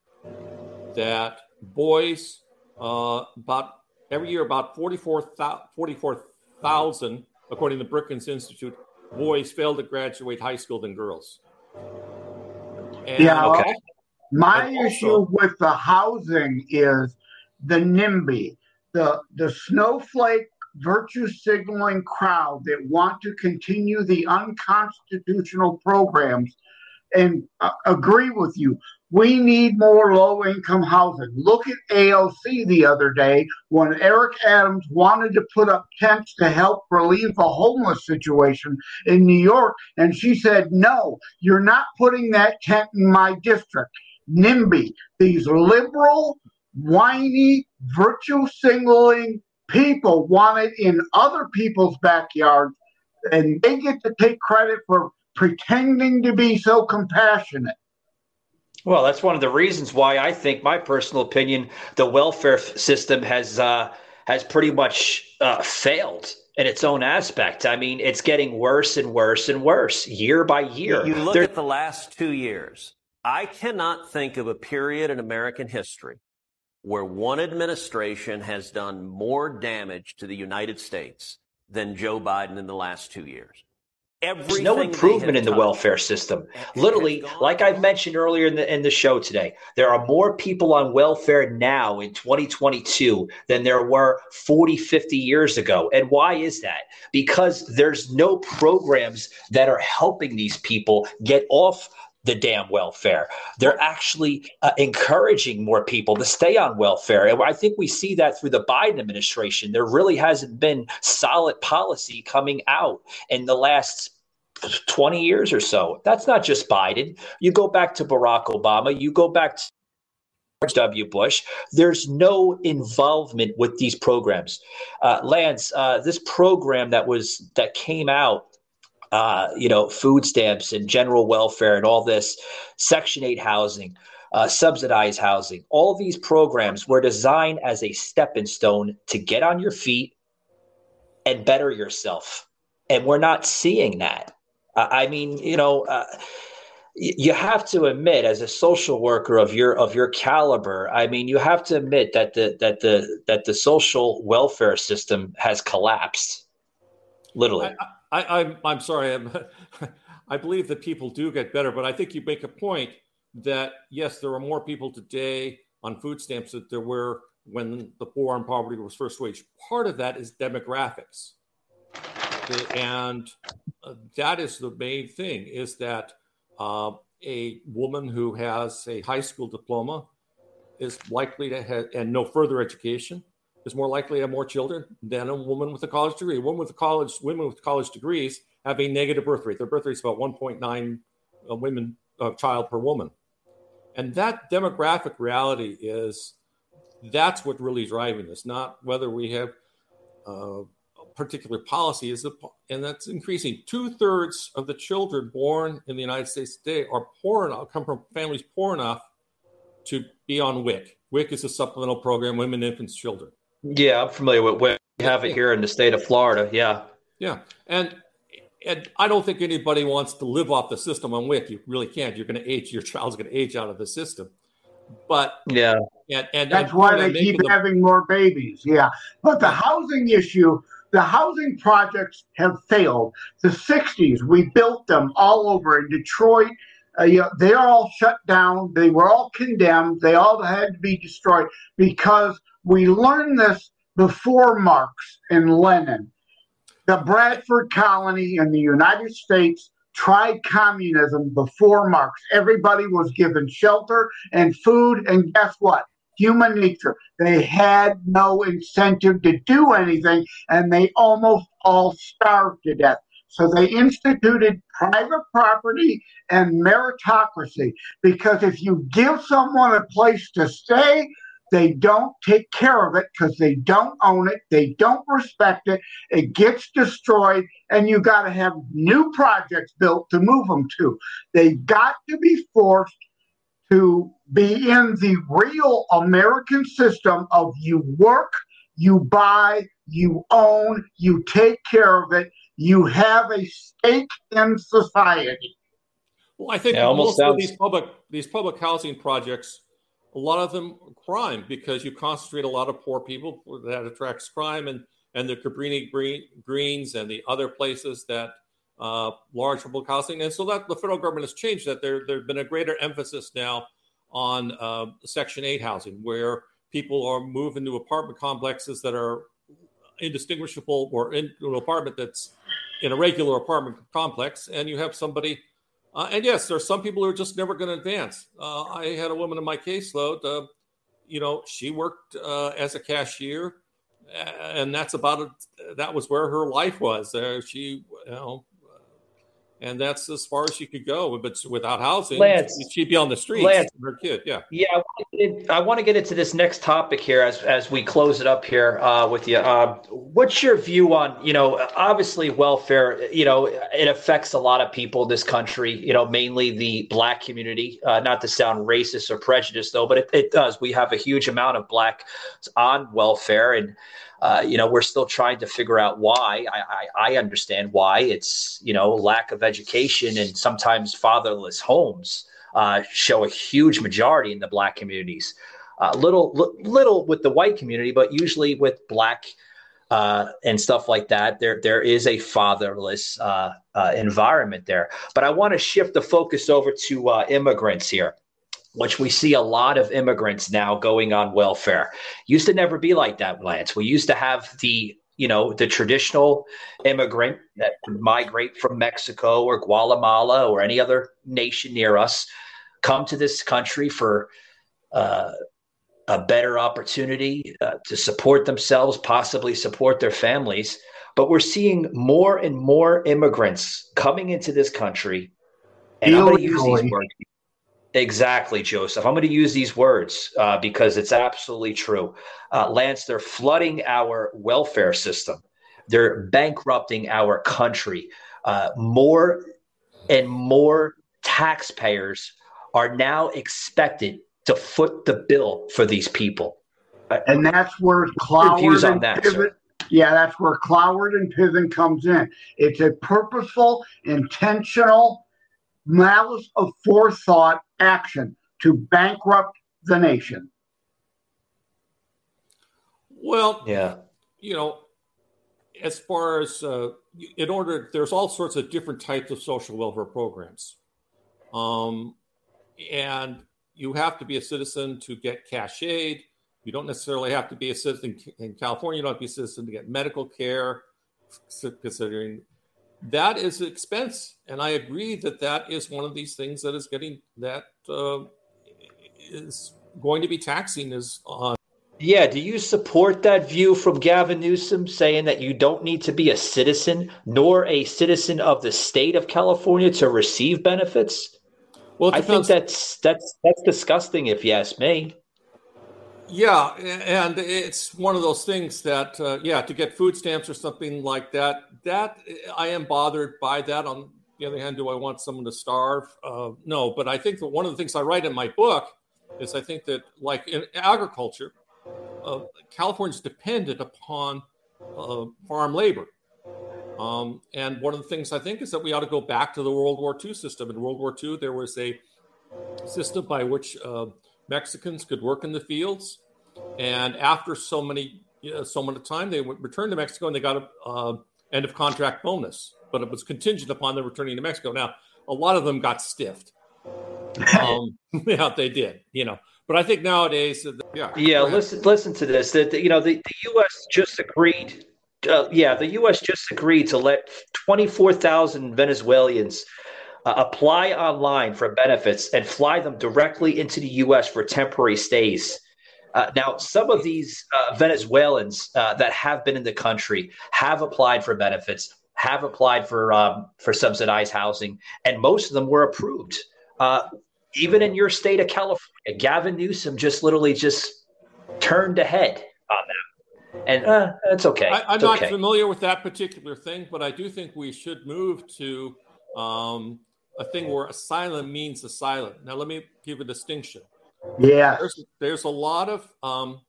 That boys, uh, about every year, about 44,000, 44, according to the Brookings Institute, boys fail to graduate high school than girls. And yeah. Okay. My also, issue with the housing is the NIMBY, the the snowflake virtue signaling crowd that want to continue the unconstitutional programs and uh, agree with you. We need more low income housing. Look at AOC the other day when Eric Adams wanted to put up tents to help relieve the homeless situation in New York. And she said, No, you're not putting that tent in my district. NIMBY, these liberal, whiny, virtue signaling people want it in other people's backyards, and they get to take credit for pretending to be so compassionate. Well, that's one of the reasons why I think, my personal opinion, the welfare system has uh, has pretty much uh, failed in its own aspect. I mean, it's getting worse and worse and worse year by year. You look at the last two years. I cannot think of a period in American history where one administration has done more damage to the United States than Joe Biden in the last two years. Everything There's no improvement in the welfare system. Literally, like I've mentioned earlier in the in the show today, there are more people on welfare now in 2022 than there were 40, 50 years ago. And why is that? Because there's no programs that are helping these people get off the damn welfare. They're actually uh, encouraging more people to stay on welfare. And I think we see that through the Biden administration. There really hasn't been solid policy coming out in the last 20 years or so. That's not just Biden. You go back to Barack Obama, you go back to George W. Bush. There's no involvement with these programs. Uh, Lance, uh, this program that was that came out uh, you know, food stamps and general welfare and all this Section 8 housing, uh, subsidized housing. All these programs were designed as a stepping stone to get on your feet and better yourself. And we're not seeing that. I mean, you know, uh, you have to admit as a social worker of your of your caliber i mean you have to admit that the that the that the social welfare system has collapsed literally I, I, I'm I'm sorry. I'm, I believe that people do get better, but I think you make a point that yes, there are more people today on food stamps than there were when the poor and poverty was first waged. Part of that is demographics, and that is the main thing. Is that uh, a woman who has a high school diploma is likely to have and no further education is more likely to have more children than a woman with a college degree. A woman with college, women with college degrees have a negative birth rate. Their birth rate is about 1.9 uh, women uh, child per woman, and that demographic reality is that's what really is driving this. Not whether we have uh, a particular policy is, the, and that's increasing. Two thirds of the children born in the United States today are poor enough, come from families poor enough to be on WIC. WIC is a supplemental program, women, infants, children. Yeah, I'm familiar with. We have it here in the state of Florida. Yeah. Yeah, and and I don't think anybody wants to live off the system I'm with. You really can't. You're going to age. Your child's going to age out of the system. But yeah, and, and that's and why they keep the, having more babies. Yeah, but the housing issue, the housing projects have failed. The '60s, we built them all over in Detroit. Uh, you know, they are all shut down. They were all condemned. They all had to be destroyed because we learned this before Marx and Lenin. The Bradford colony in the United States tried communism before Marx. Everybody was given shelter and food, and guess what? Human nature. They had no incentive to do anything, and they almost all starved to death. So they instituted private property and meritocracy because if you give someone a place to stay, they don't take care of it because they don't own it. They don't respect it. It gets destroyed, and you got to have new projects built to move them to. They've got to be forced to be in the real American system of you work, you buy, you own, you take care of it, you have a stake in society. Well, I think yeah, most sounds... of these public these public housing projects a lot of them crime because you concentrate a lot of poor people that attracts crime and and the Cabrini Green, Greens and the other places that uh, large public housing. And so that the federal government has changed that. There there's been a greater emphasis now on uh, Section 8 housing where people are moving to apartment complexes that are indistinguishable or into an apartment that's in a regular apartment complex and you have somebody uh, and yes, there's some people who are just never going to advance. Uh, I had a woman in my caseload. Uh, you know, she worked uh, as a cashier, and that's about it. That was where her life was. Uh, she, you know, and that's as far as she could go. But without housing, Lance, she'd be on the streets. Lance, her kid, yeah, yeah. I want to get into this next topic here as as we close it up here uh, with you. Uh, what's your view on you know obviously welfare? You know, it affects a lot of people in this country. You know, mainly the black community. Uh, not to sound racist or prejudiced though, but it, it does. We have a huge amount of black on welfare and Uh, you know, we're still trying to figure out why. I, I, I, understand why. It's, you know, lack of education and sometimes fatherless homes uh, show a huge majority in the black communities. Uh, little, little with the white community, but usually with black uh, and stuff like that. There, there is a fatherless uh, uh, environment there. But I want to shift the focus over to uh, immigrants here, which we see a lot of immigrants now going on welfare. Used to never be like that, Lance. We used to have the you know the traditional immigrant that would migrate from Mexico or Guatemala or any other nation near us come to this country for uh, a better opportunity uh, to support themselves, possibly support their families. But we're seeing more and more immigrants coming into this country. And I'm going to use these words. Exactly, Joseph. I'm going to use these words uh, because it's absolutely true. Uh, Lance, they're flooding our welfare system, they're bankrupting our country. Uh, more and more taxpayers are now expected to foot the bill for these people. And that's where Cloward and that, Piven, yeah, that's where Cloward and Piven comes in. It's a purposeful, intentional, malice of forethought action to bankrupt the nation. Well, yeah, you know, as far as uh, in order, there's all sorts of different types of social welfare programs, um, and you have to be a citizen to get cash aid. You don't necessarily have to be a citizen in California. You don't have to be a citizen to get medical care, considering that is expense. And I agree that that is one of these things that is getting that uh, is going to be taxing is on. Yeah, do you support that view from Gavin Newsom saying that you don't need to be a citizen nor a citizen of the state of California to receive benefits? Well, I think that's that's that's disgusting, if you ask me. Yeah, and it's one of those things that, uh, yeah, to get food stamps or something like that, that I am bothered by that. On the other hand, do I want someone to starve? Uh, no, but I think that one of the things I write in my book is I think that, like in agriculture, uh, California's dependent upon uh, farm labor. Um, and one of the things I think is that we ought to go back to the World War II system. In World War II, there was a system by which uh, Mexicans could work in the fields, and after so many you know, so much time, they would return to Mexico and they got a uh, end of contract bonus, but it was contingent upon them returning to Mexico. Now, a lot of them got stiffed. Um, yeah, they did. You know, but I think nowadays, uh, yeah. Yeah, listen, listen to this. That you know, the, the U.S. just agreed uh, yeah, the U.S. just agreed to let 24,000 Venezuelans uh, apply online for benefits and fly them directly into the U.S. for temporary stays. Uh, now, some of these uh, Venezuelans uh, that have been in the country have applied for benefits, have applied for um, for subsidized housing, and most of them were approved. Uh, even in your state of California, Gavin Newsom just literally just turned ahead on that and uh, it's okay. I, am not okay. familiar with that particular thing, but I do think we should move to um, a thing where asylum means asylum. Now, let me give a distinction. Yeah, there's, there's a lot of um,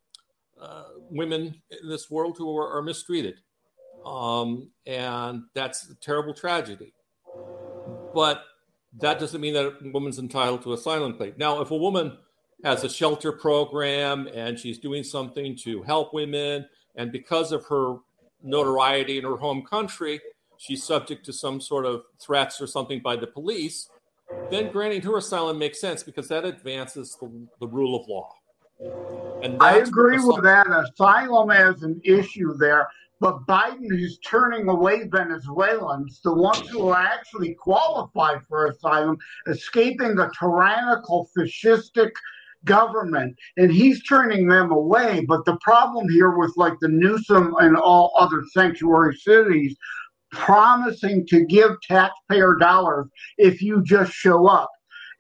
uh, women in this world who are, are mistreated, um, and that's a terrible tragedy. But that doesn't mean that a woman's entitled to asylum claim. Now, if a woman has a shelter program and she's doing something to help women and because of her notoriety in her home country, she's subject to some sort of threats or something by the police, then granting her asylum makes sense because that advances the, the rule of law. And I agree with that. Asylum as an issue there, but Biden is turning away Venezuelans, the ones who are actually qualified for asylum, escaping a tyrannical, fascistic government, and he's turning them away. But the problem here with like the Newsom and all other sanctuary cities promising to give taxpayer dollars if you just show up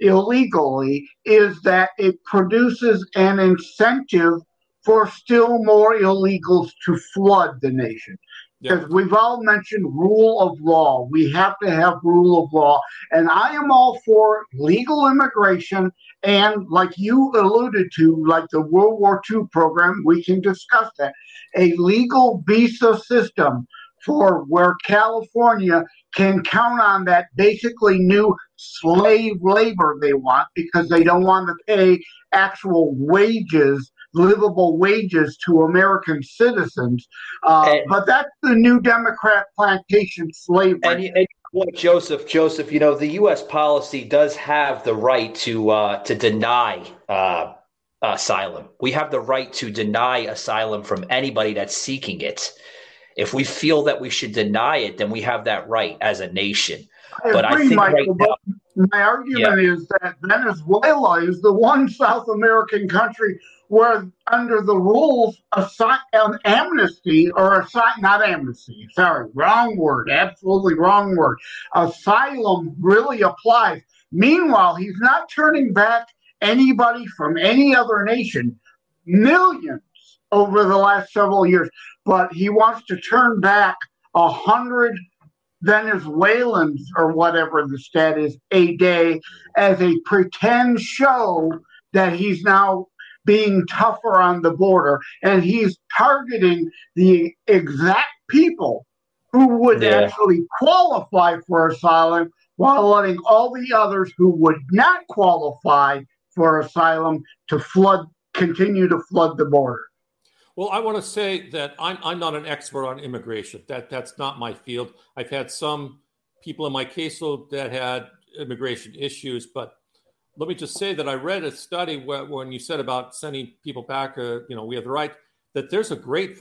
illegally is that it produces an incentive for still more illegals to flood the nation. because yep. we've all mentioned rule of law. We have to have rule of law. And I am all for legal immigration. And like you alluded to, like the World War II program, we can discuss that. A legal visa system for where California can count on that basically new slave labor they want because they don't want to pay actual wages livable wages to American citizens. Uh, and, but that's the new Democrat plantation slavery. And, and what, Joseph, Joseph, you know, the U.S. policy does have the right to uh, to deny uh, asylum. We have the right to deny asylum from anybody that's seeking it. If we feel that we should deny it, then we have that right as a nation. I but agree, I think Michael, right now, my argument yeah. is that Venezuela is the one South American country where under the rules assi- um, amnesty or assi- not amnesty, sorry, wrong word, absolutely wrong word. Asylum really applies. Meanwhile, he's not turning back anybody from any other nation, millions over the last several years, but he wants to turn back a hundred Venezuelans or whatever the stat is a day as a pretend show that he's now being tougher on the border, and he's targeting the exact people who would yeah. actually qualify for asylum while letting all the others who would not qualify for asylum to flood continue to flood the border. Well, I want to say that I'm, I'm not an expert on immigration. That that's not my field. I've had some people in my caseload that had immigration issues, but let me just say that I read a study where, when you said about sending people back, uh, you know, we have the right, that there's a great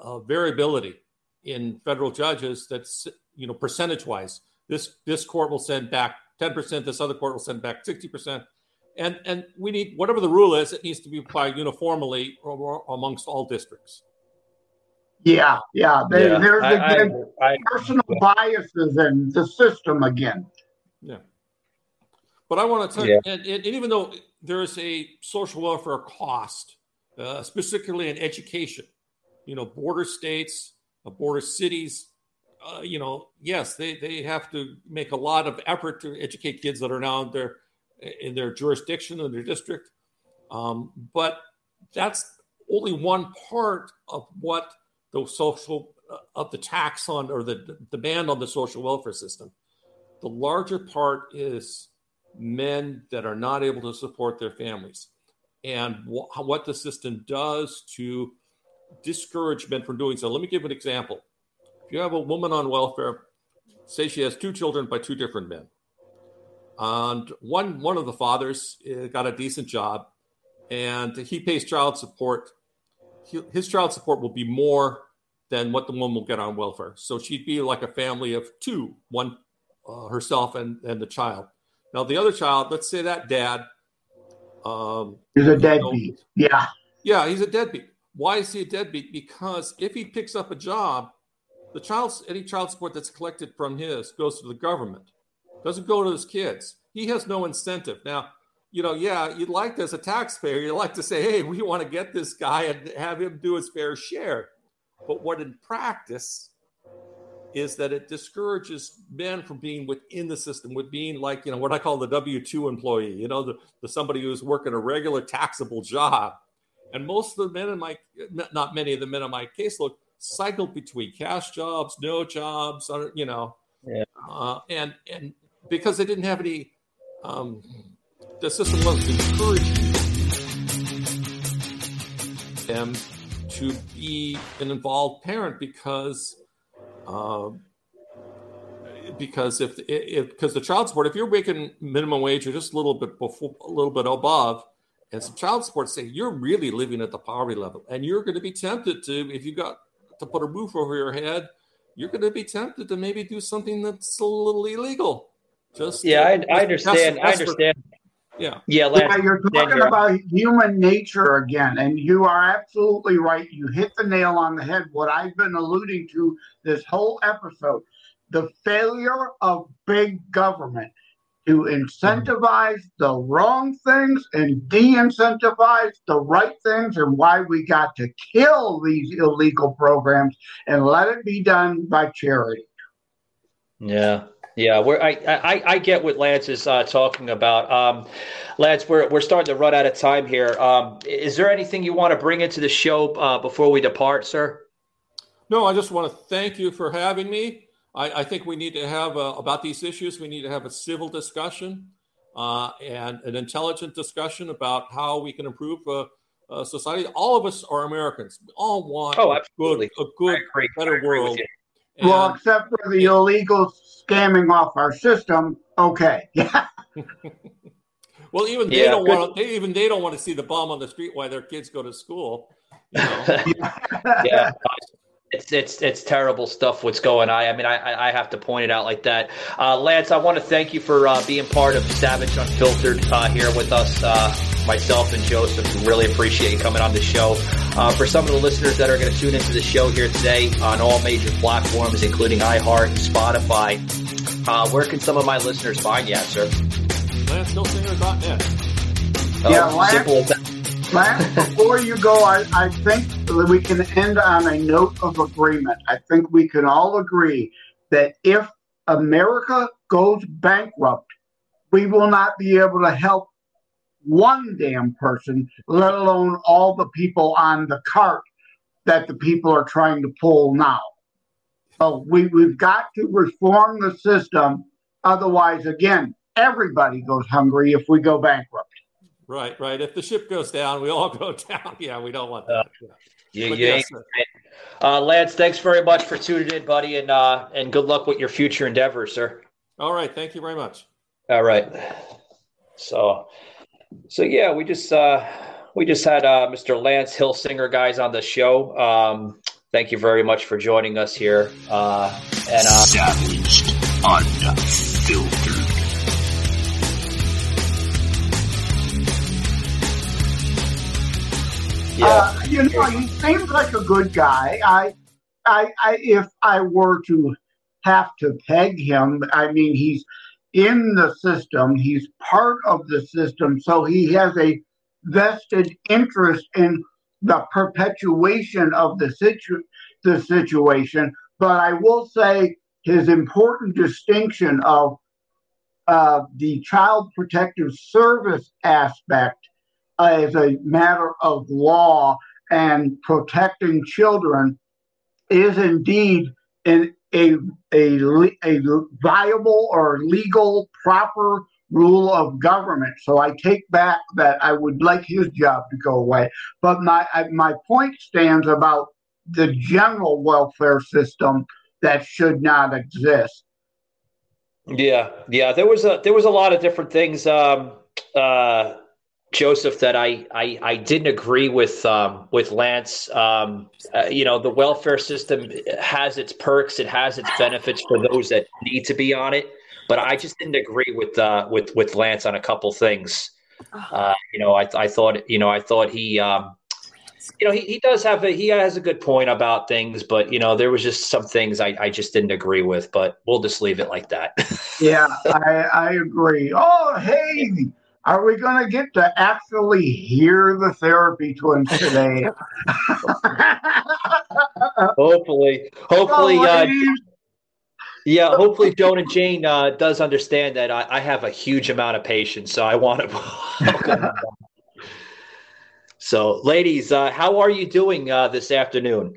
uh, variability in federal judges that's, you know, percentage wise. This, this court will send back 10%, this other court will send back 60%. And, and we need, whatever the rule is, it needs to be applied uniformly amongst all districts. Yeah, yeah. There, yeah there's I, again I, I, personal biases in the system again. Yeah. But I want to tell yeah. you, and, and, even though there is a social welfare cost, uh, specifically in education, you know, border states, uh, border cities, uh, you know, yes, they, they have to make a lot of effort to educate kids that are now in their in their jurisdiction in their district. Um, but that's only one part of what the social uh, of the tax on or the, demand on the social welfare system. The larger part is men that are not able to support their families and wh- what the system does to discourage men from doing so. Let me give an example. If you have a woman on welfare, say she has two children by two different men, and one one of the fathers uh, got a decent job, and he pays child support. He, his child support will be more than what the woman will get on welfare. So she'd be like a family of two, one uh, herself and, and the child. Now, the other child, let's say that dad. Um, he's a deadbeat. You know, yeah. Yeah, he's a deadbeat. Why is he a deadbeat? Because if he picks up a job, the child's any child support that's collected from his goes to the government, doesn't go to his kids. He has no incentive. Now, you know, yeah, you'd like to, as a taxpayer, you'd like to say, hey, we want to get this guy and have him do his fair share. But what in practice is that it discourages men from being within the system, with being like, you know, what I call the W 2 employee, you know, the, the somebody who's working a regular taxable job. And most of the men in my, not many of the men in my caseload, cycled between cash jobs, no jobs, you know, yeah. uh, and and because they didn't have any, um, the system wasn't encouraging them to be an involved parent because um, because if if because the child support, if you're making minimum wage or just a little bit before, a little bit above, and some child support say you're really living at the poverty level, and you're going to be tempted to if you got to put a roof over your head, you're going to be tempted to maybe do something that's a little illegal. Just yeah, I, I understand. I understand. Yeah. Yeah. yeah you're talking about human nature again, and you are absolutely right. You hit the nail on the head. What I've been alluding to this whole episode the failure of big government. to incentivize the wrong things and de-incentivize the right things and why we got to kill these illegal programs and let it be done by charity. Yeah. Yeah, we're, I, I I get what Lance is uh, talking about. Um, Lance, we're we're starting to run out of time here. Um, is there anything you want to bring into the show uh, before we depart, sir? No, I just want to thank you for having me. I, I think we need to have a, about these issues. We need to have a civil discussion uh, and an intelligent discussion about how we can improve uh, uh, society. All of us are Americans. We all want oh, a good, a good, better world. And, well, except for the illegal scamming off our system. Okay. well, even they yeah, don't want. They even they don't want to see the bomb on the street while their kids go to school. You know? yeah it's it's it's terrible stuff. What's going on? I mean, I I have to point it out like that. Uh, Lance, I want to thank you for uh, being part of Savage Unfiltered uh, here with us. Uh, myself and Joseph really appreciate you coming on the show. Uh, for some of the listeners that are going to tune into the show here today on all major platforms, including iHeart and Spotify, uh, where can some of my listeners find you at, sir? LanceHillsinger.net. Oh, yeah, Lance, simple as that. Lance, before you go, I, I think that we can end on a note of agreement. I think we can all agree that if America goes bankrupt, we will not be able to help one damn person, let alone all the people on the cart that the people are trying to pull now. So we, we've got to reform the system. Otherwise, again, everybody goes hungry if we go bankrupt. Right, right. If the ship goes down, we all go down. Yeah, we don't want that. Uh, yeah, yeah. Yes, uh, Lance, thanks very much for tuning in, buddy, and uh, and good luck with your future endeavors, sir. All right, thank you very much. All right. So, so yeah, we just uh, we just had uh, Mr. Lance Hillsinger guys on the show. Um, thank you very much for joining us here. Uh, and uh, savaged, unfiltered. Yeah. Uh, you know, he seems like a good guy. I, I, I, if I were to have to peg him, I mean, he's in the system. He's part of the system, so he has a vested interest in the perpetuation of the situ- the situation. But I will say his important distinction of uh, the Child Protective Service aspect as a matter of law and protecting children is indeed an, a, a, a viable or legal, proper rule of government. So I take back that I would like his job to go away. But my my point stands about the general welfare system that should not exist. Yeah, yeah. There was a there was a lot of different things. Um, uh, Joseph, that I I, I didn't agree with um, with Lance. Um, uh, you know, the welfare system has its perks, it has its benefits for those that need to be on it, but I just didn't agree with uh, with with Lance on a couple things. Uh, you know, I I thought you know I thought he. Um, you know, he, he does have a he has a good point about things, but you know, there was just some things I, I just didn't agree with, but we'll just leave it like that. yeah, I, I agree. Oh, hey, are we going to get to actually hear the therapy twins today? hopefully, hopefully, uh, yeah, hopefully, Joan and Jane uh, does understand that I, I, have a huge amount of patience, so I want to. so, ladies, uh, how are you doing uh, this afternoon?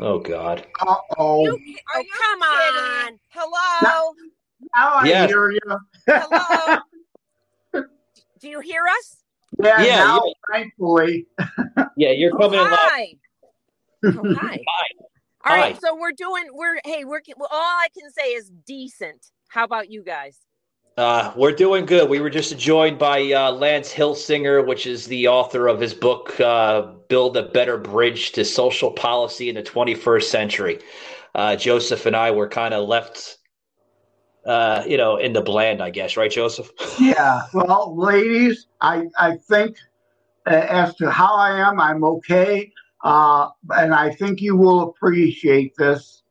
Oh God! Uh oh! Oh, come on! Hello. Now I yes. hear you. Hello. Do you hear us? Yeah, yeah now, yeah. thankfully. yeah, you're coming oh, in hi. Oh, hi. hi. All right, so we're doing. We're hey, we're all I can say is decent. How about you guys? Uh, we're doing good. We were just joined by uh, Lance Hillsinger, which is the author of his book, uh, Build a Better Bridge to Social Policy in the 21st Century. Uh, Joseph and I were kind of left uh, you know, in the bland, I guess, right, Joseph? yeah. Well, ladies, I I think uh, as to how I am, I'm okay, uh, and I think you will appreciate this.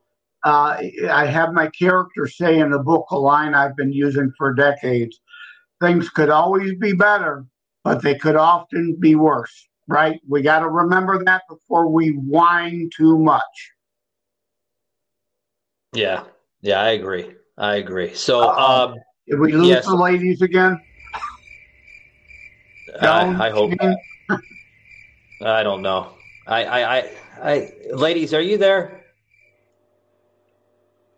uh, I have my character say in the book a line I've been using for decades. Things could always be better, but they could often be worse, right? We got to remember that before we whine too much. Yeah, yeah, I agree. I agree. So, um, did we lose the ladies again? I, I hope. I don't know. I, I, I, I, ladies, are you there?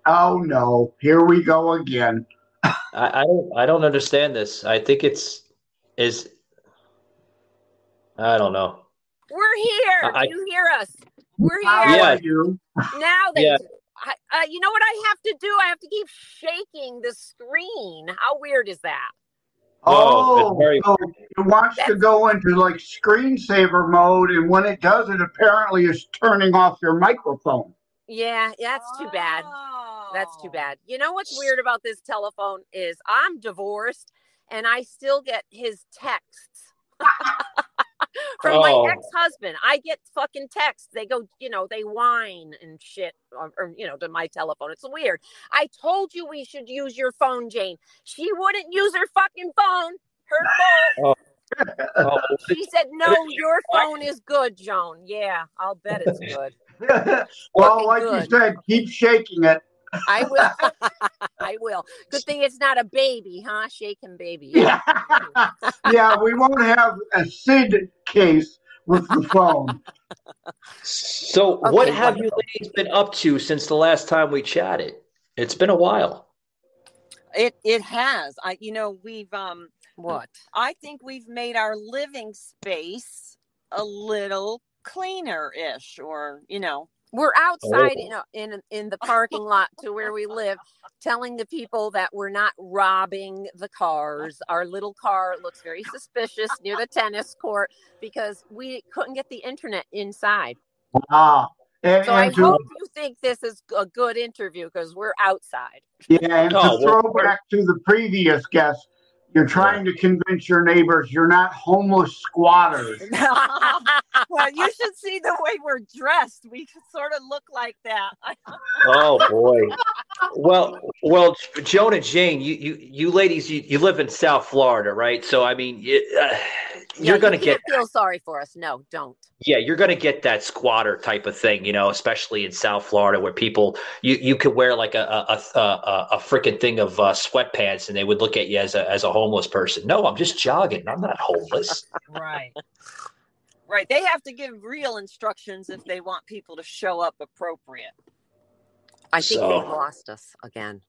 Oh no! Here we go again. I, I don't. I don't understand this. I think it's is. I don't know. We're here. I, you hear us? We're here. Yeah. You. Now that Yeah. I, uh, you know what I have to do? I have to keep shaking the screen. How weird is that? Oh, oh very- so it wants to go into like screensaver mode, and when it does, it apparently is turning off your microphone. Yeah, that's too bad. That's too oh. bad. You know what's weird about this telephone is I'm divorced and I still get his texts. from oh. my ex-husband. I get fucking texts. They go, you know, they whine and shit, or, or, you know, to my telephone. It's weird. I told you we should use your phone, Jane. She wouldn't use her fucking phone. Her phone. Oh. oh. She said, "No, your phone is good, Joan." Yeah, I'll bet it's good. well, like good. you said, keep shaking it. I will. I will. Good thing it's not a baby, huh? Shaking baby. Yeah. yeah, we won't have a SID case with the phone. So, okay, what have you ladies been up to since the last time we chatted? It's been a while. It it has. I you know we've um what I think we've made our living space a little cleaner ish, or you know we're outside oh. in, in in the parking lot to where we live, telling the people that we're not robbing the cars. Our little car looks very suspicious near the tennis court because we couldn't get the internet inside. Ah, and, so and I to, hope you think this is a good interview because we're outside. Yeah, and oh, to throw back to the previous guest, you're trying to convince your neighbors you're not homeless squatters. well, you should see the way we're dressed. We sort of look like that. oh boy. Well, well, Joan and Jane, you you you ladies, you, you live in South Florida, right? So I mean, uh, you're going to get feel sorry for us. No, don't. Yeah, you're going to get that squatter type of thing, you know, especially in South Florida where people you you could wear like a a a, a, a freaking thing of uh, sweatpants and they would look at you as a as a homeless person. No, I'm just jogging. I'm not homeless. right. Right. They have to give real instructions if they want people to show up appropriate. I think so, they've lost us again.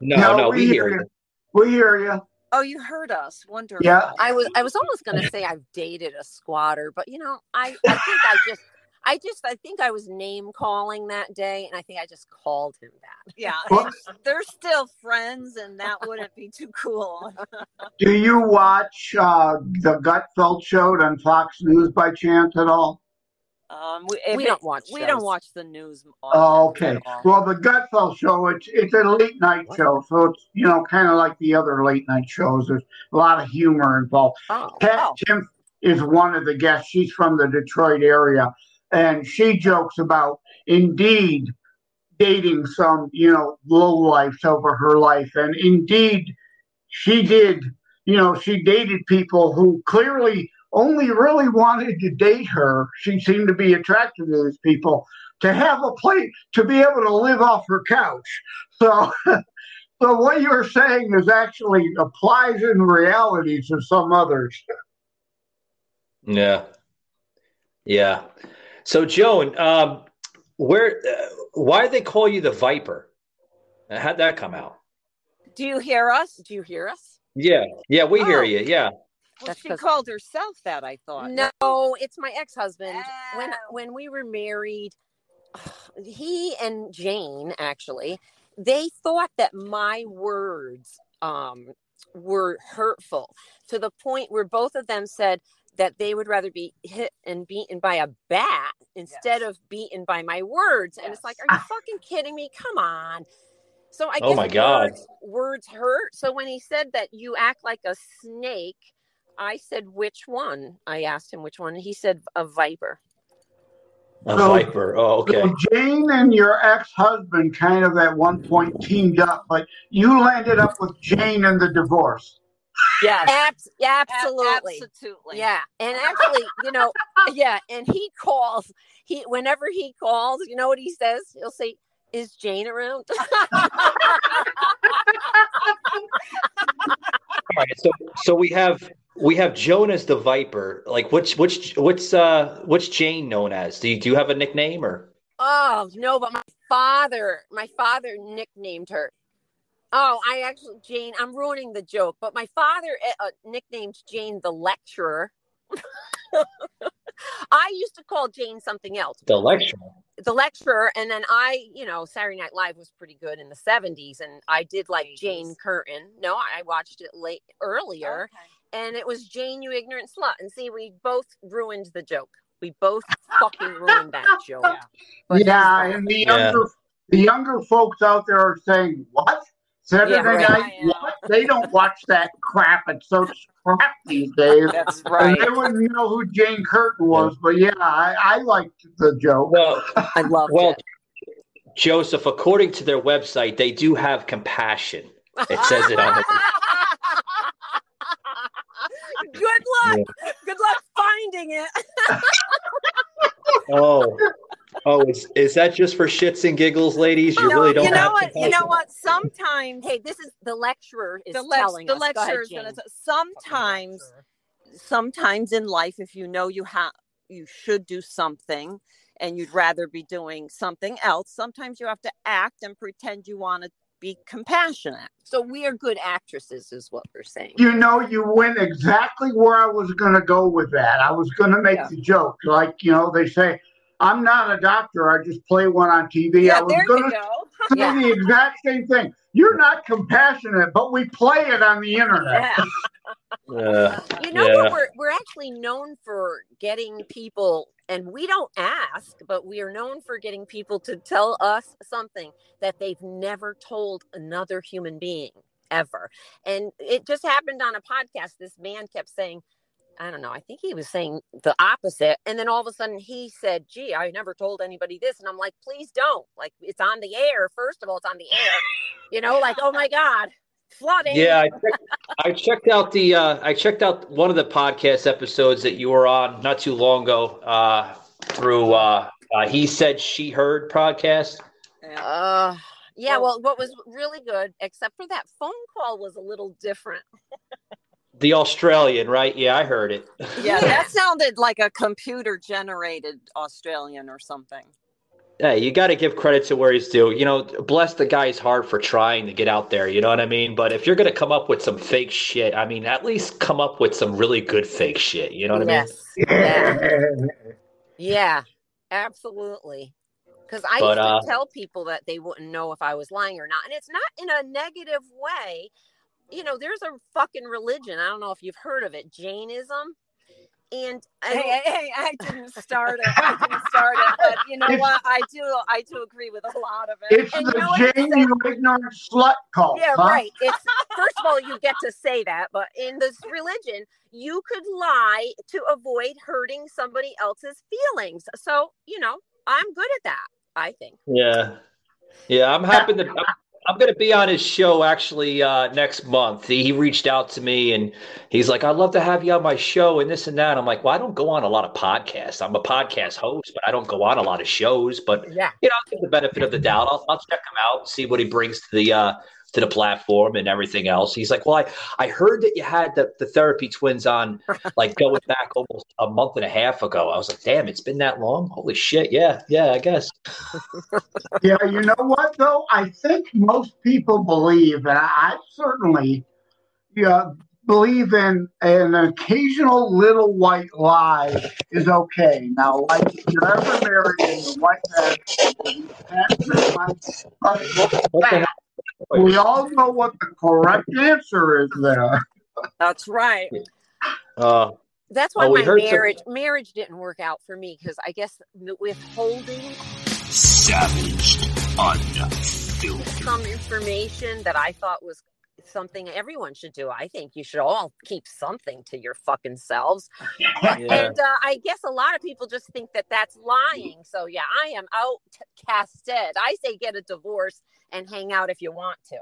No, no, no we, we hear you. you. We hear you. Oh, you heard us. Wonderful. Yeah. I was I was almost gonna say I've dated a squatter, but you know, I, I think I just I just I think I was name calling that day and I think I just called him that. Yeah. they're still friends and that wouldn't be too cool. Do you watch uh, the Gutfeld show on Fox News by chance at all? Um, we, we don't watch. We don't watch the news. Oh, okay. Well, the Gutfeld show it's it's a late night what? show, so it's you know kind of like the other late night shows. There's a lot of humor involved. Oh, Kat oh. Timpf is one of the guests. She's from the Detroit area, and she jokes about indeed dating some you know low lives over her life, and indeed she did. You know, she dated people who clearly only really wanted to date her. She seemed to be attracted to these people to have a place to be able to live off her couch. So, so what you're saying is actually applies in reality to some others. Yeah, yeah. So, Joan, um, where, uh, why do they call you the Viper? How'd that come out? Do you hear us? Do you hear us? Yeah, yeah, we oh. hear you. Yeah. Well, she called herself that. I thought. No, it's my ex-husband. Oh. When when we were married, he and Jane actually they thought that my words um, were hurtful to the point where both of them said that they would rather be hit and beaten by a bat instead yes. of beaten by my words. Yes. And it's like, are you fucking kidding me? Come on. So I oh guess my God. Words, words hurt. So when he said that you act like a snake, I said, which one? I asked him which one. He said, a viper. A so, viper. Oh, okay. So Jane and your ex-husband kind of at one point teamed up, but you landed up with Jane in the divorce. Yeah, Abs- absolutely, absolutely. Yeah, and actually, you know, yeah, and he calls. He whenever he calls, you know what he says? He'll say, "Is Jane around?" All right, so so we have we have Jonas the Viper. Like, which which what's uh what's Jane known as? Do you do you have a nickname or? Oh no, but my father, my father nicknamed her. Oh, I actually Jane. I'm ruining the joke, but my father uh, uh nicknamed Jane the lecturer. I used to call Jane something else. The lecturer. The lecturer, and then I, you know, Saturday Night Live was pretty good in the '70s, and I did like Jane Curtin. No, I watched it late earlier, okay and it was Jane, you ignorant slut. And see, we both ruined the joke. We both fucking ruined that joke. Yeah, yeah and the younger yeah. the younger folks out there are saying, "What Saturday yeah, right. Night? What? They don't watch that crap. It's so crap these days." That's right. And they wouldn't know who Jane Curtin was, but yeah, I, I liked the joke. Well, I love well, it. Joseph, according to their website, they do have compassion. It says it on the. Good luck. Yeah. Good luck finding it. oh. Oh, is, is that just for shits and giggles, ladies? You no, really don't. You know what? You know what? Sometimes, hey, this is the lecturer is the le- telling the us. lecturer is going to. Sometimes, sometimes in life, if you know you have, you should do something, and you'd rather be doing something else. Sometimes you have to act and pretend you want to be compassionate. So we are good actresses, is what we're saying. You know, you went exactly where I was going to go with that. I was going to make yeah. the joke, like you know, they say, "I'm not a doctor. I just play one on TV." Yeah, I was going to go. say yeah. the exact same thing. You're not compassionate, but we play it on the internet. Yeah. Uh, you know what? We're we're actually known for getting people and we don't ask, but we are known for getting people to tell us something that they've never told another human being ever. And it just happened on a podcast. This man kept saying, I don't know, I think he was saying the opposite. And then all of a sudden he said, Gee, I never told anybody this. And I'm like, Please don't. Like, it's on the air. First of all, it's on the air. You know, like, oh my God flooding. Yeah, I checked, I checked out the uh, I checked out one of the podcast episodes that you were on not too long ago uh, through uh, uh, he said she heard podcast. Uh, yeah. Well, what was really good, except for that phone call, was a little different. the Australian, right? Yeah, I heard it. Yeah, that sounded like a computer generated Australian or something. Yeah, you got to give credit to where he's due. You know, bless the guy's heart for trying to get out there. You know what I mean? But if you're going to come up with some fake shit, I mean, at least come up with some really good fake shit. You know what yes. I mean? Yeah. yeah, absolutely. Because I but, used to uh, tell people that they wouldn't know if I was lying or not. And it's not in a negative way. You know, there's a fucking religion. I don't know if you've heard of it, Jainism and I, hey, hey, I didn't start it. I didn't start it, but you know it's, what? I do. I do agree with a lot of it. It's and the you know Jane you ignorant slut cult. Yeah, huh? right. It's first of all, you get to say that, but in this religion, you could lie to avoid hurting somebody else's feelings. So you know, I'm good at that. I think. Yeah, yeah. I'm happy to. I'm going to be on his show actually uh, next month. He, he, reached out to me and he's like, "I'd love to have you on my show and this and that." I'm like, "Well, I don't go on a lot of podcasts. I'm a podcast host, but I don't go on a lot of shows. But yeah, you know, I'll give the benefit of the doubt. I'll, I'll check him out, see what he brings to the uh, to the platform and everything else. He's like, Well, I, I heard that you had the, the therapy twins on like going back almost a month and a half ago. I was like, Damn, it's been that long? Holy shit. Yeah, yeah, I guess. yeah, you know what though? I think most people believe, and I, certainly yeah, believe in an occasional little white lie is okay. Now, like if you're ever married and the white man, we all know what the correct answer is there. That's right. Uh, That's why oh, my marriage some... marriage didn't work out for me because I guess withholding savage unfiltered some information that I thought was something everyone should do. I think you should all keep something to your fucking selves. Yeah. And uh, I guess a lot of people just think that that's lying. So yeah, I am outcasted. I say get a divorce and hang out if you want to.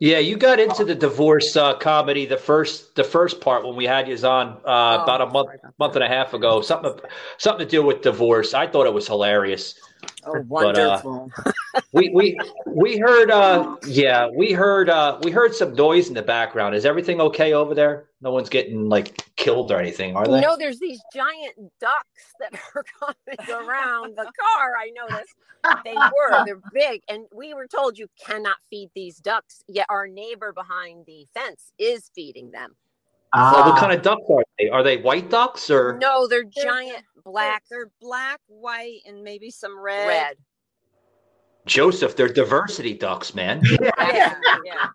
Yeah, you got into the divorce uh, comedy the first the first part when we had you on uh, Oh, about a month month and a half ago. Something something to do with divorce. I thought it was hilarious. Oh, But, uh, wonderful. We we we heard uh yeah we heard uh we heard some noise in the background. Is everything okay over there? No one's getting like killed or anything, are You they? know, there's these giant ducks that are coming around the car. I noticed they were. They're big. And we were told you cannot feed these ducks, yet our neighbor behind the fence is feeding them. Oh, what ah. kind of ducks are they? Are they white ducks or No, they're giant black, They're black, white, and maybe some red. red. Joseph? They're diversity ducks, man. Yeah, yeah.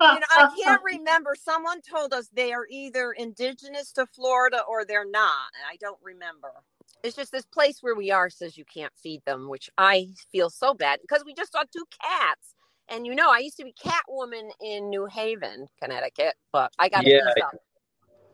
you know, I can't remember. Someone told us they are either indigenous to Florida or they're not. and I don't remember. It's just this place where we are says you can't feed them, which I feel so bad because we just saw two cats. And you know, I used to be Catwoman in New Haven, Connecticut, but I got to Yeah.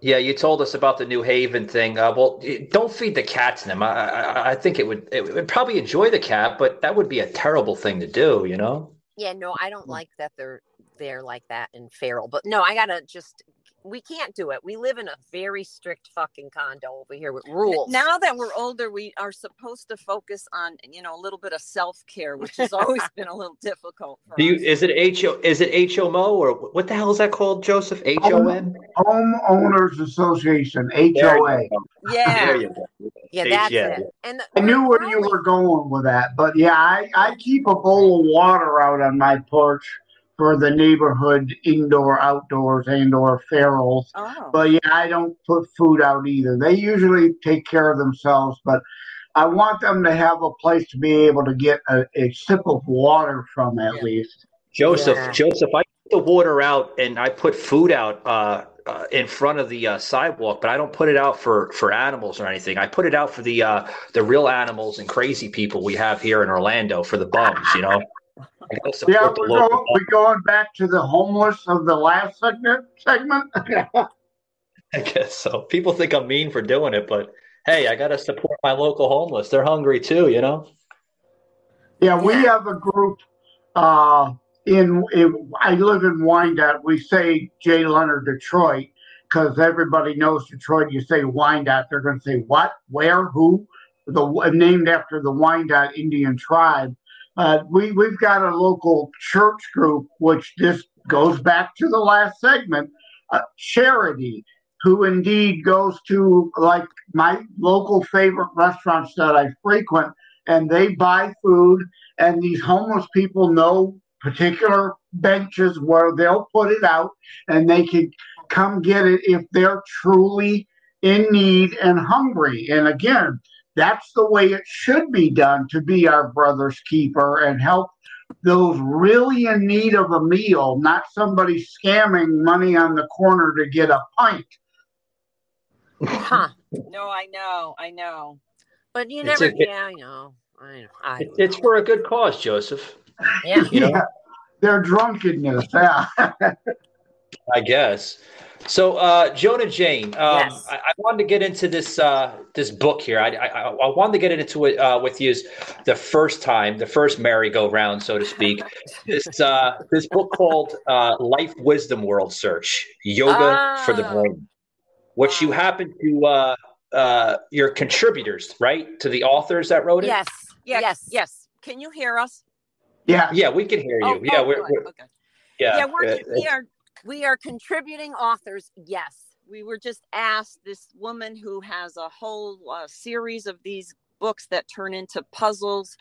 Yeah, you told us about the New Haven thing. Uh, well, don't feed the cats them. I, I, I think it would it would probably enjoy the cat, but that would be a terrible thing to do. You know? Yeah, no, I don't like that they're they're like that and feral. But no, I gotta just we can't do it. We live in a very strict fucking condo over here with rules. Now that we're older, we are supposed to focus on, you know, a little bit of self care, which has always been a little difficult. For Do you us. is it H O is it H O M O or what the hell is that called, Joseph? H O M. Homeowners Association, There HOA. Yeah. There you go. yeah, that's yeah. it. And the, I knew where you were going with that, but yeah, I, I keep a bowl of water out on my porch for the neighborhood indoor, outdoors, and or ferals. Oh. But yeah, I don't put food out either. They usually take care of themselves, but I want them to have a place to be able to get a, a sip of water from at least. Joseph, Yeah. Joseph, I put the water out and I put food out uh, uh, in front of the uh, sidewalk, but I don't put it out for for animals or anything. I put it out for the uh, the real animals and crazy people we have here in Orlando for the bums. You know. I gotta support Yeah, we're going, we're going back to the homeless of the last segment. Segment. I guess so. People think I'm mean for doing it, but hey, I gotta support my local homeless. They're hungry too, you know. Yeah, we have a group uh, in, in. I live in Wyandotte. We say Jay Leonard, Detroit, because everybody knows Detroit. You say Wyandotte, they're going to say what, where, who. The named after the Wyandotte Indian tribe. Uh, we we've got a local church group, which this goes back to the last segment. Uh, charity, who indeed goes to like my local favorite restaurants that I frequent, and they buy food and these homeless people know particular benches where they'll put it out and they can come get it if they're truly in need and hungry. And again, that's the way it should be done to be our brother's keeper and help those really in need of a meal, not somebody scamming money on the corner to get a pint. huh. No, I know, I know. But you never a- yeah, I know. I know. I It- It's for a good cause, Joseph. yeah. You know? Yeah, their drunkenness. Yeah. I guess. So, uh, Joan and Jane, um, Yes. I, I wanted to get into this uh, this book here. I, I, I wanted to get into it uh, with you the first time, the first merry-go-round, so to speak. this uh, this book called uh, Life Wisdom World Search: Yoga for the Oh. Brain, which you happen to uh, uh, your contributors, right, to the authors that wrote it. Yes. Yeah, Yes. yes. Can you hear us? Yeah. Yeah, we can hear you. Oh, yeah, oh, we're, good. we're okay. yeah. Yeah, we're, we are We are contributing authors. Yes. we were just asked this woman who has a whole uh, series of these books that turn into puzzles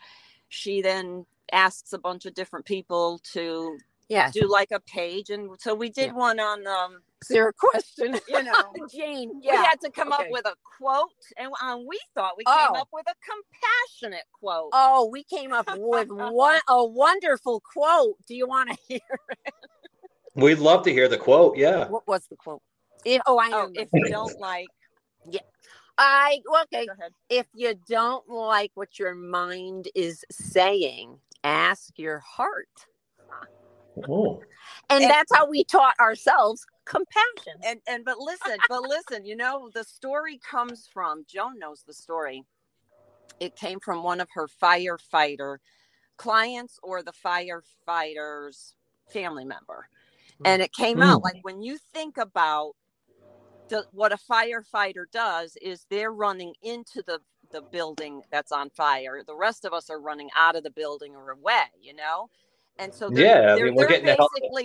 she then asks a bunch of different people to Yes. do like a page and so we did Yeah. one on um a question? you know Jane. Yeah. we had to come up with a quote and um, we thought we Oh. came up with a compassionate quote Oh, we came up with one a wonderful quote. Do you want to hear? We'd love to hear the quote. Yeah. What was the quote? If, oh, I know. oh if you don't like yeah. I well, okay. go ahead If you don't like what your mind is saying, ask your heart. Oh. And, And- that's how we taught ourselves compassion. And and but listen, but listen, you know, the story comes from Joan knows the story. It came from one of her firefighter clients or the firefighter's family member. And it came out Mm. like when you think about the, what a firefighter does is they're running into the the building that's on fire. The rest of us are running out of the building or away, you know? And so they're, Yeah, I they're, mean, we're they're getting the help basically.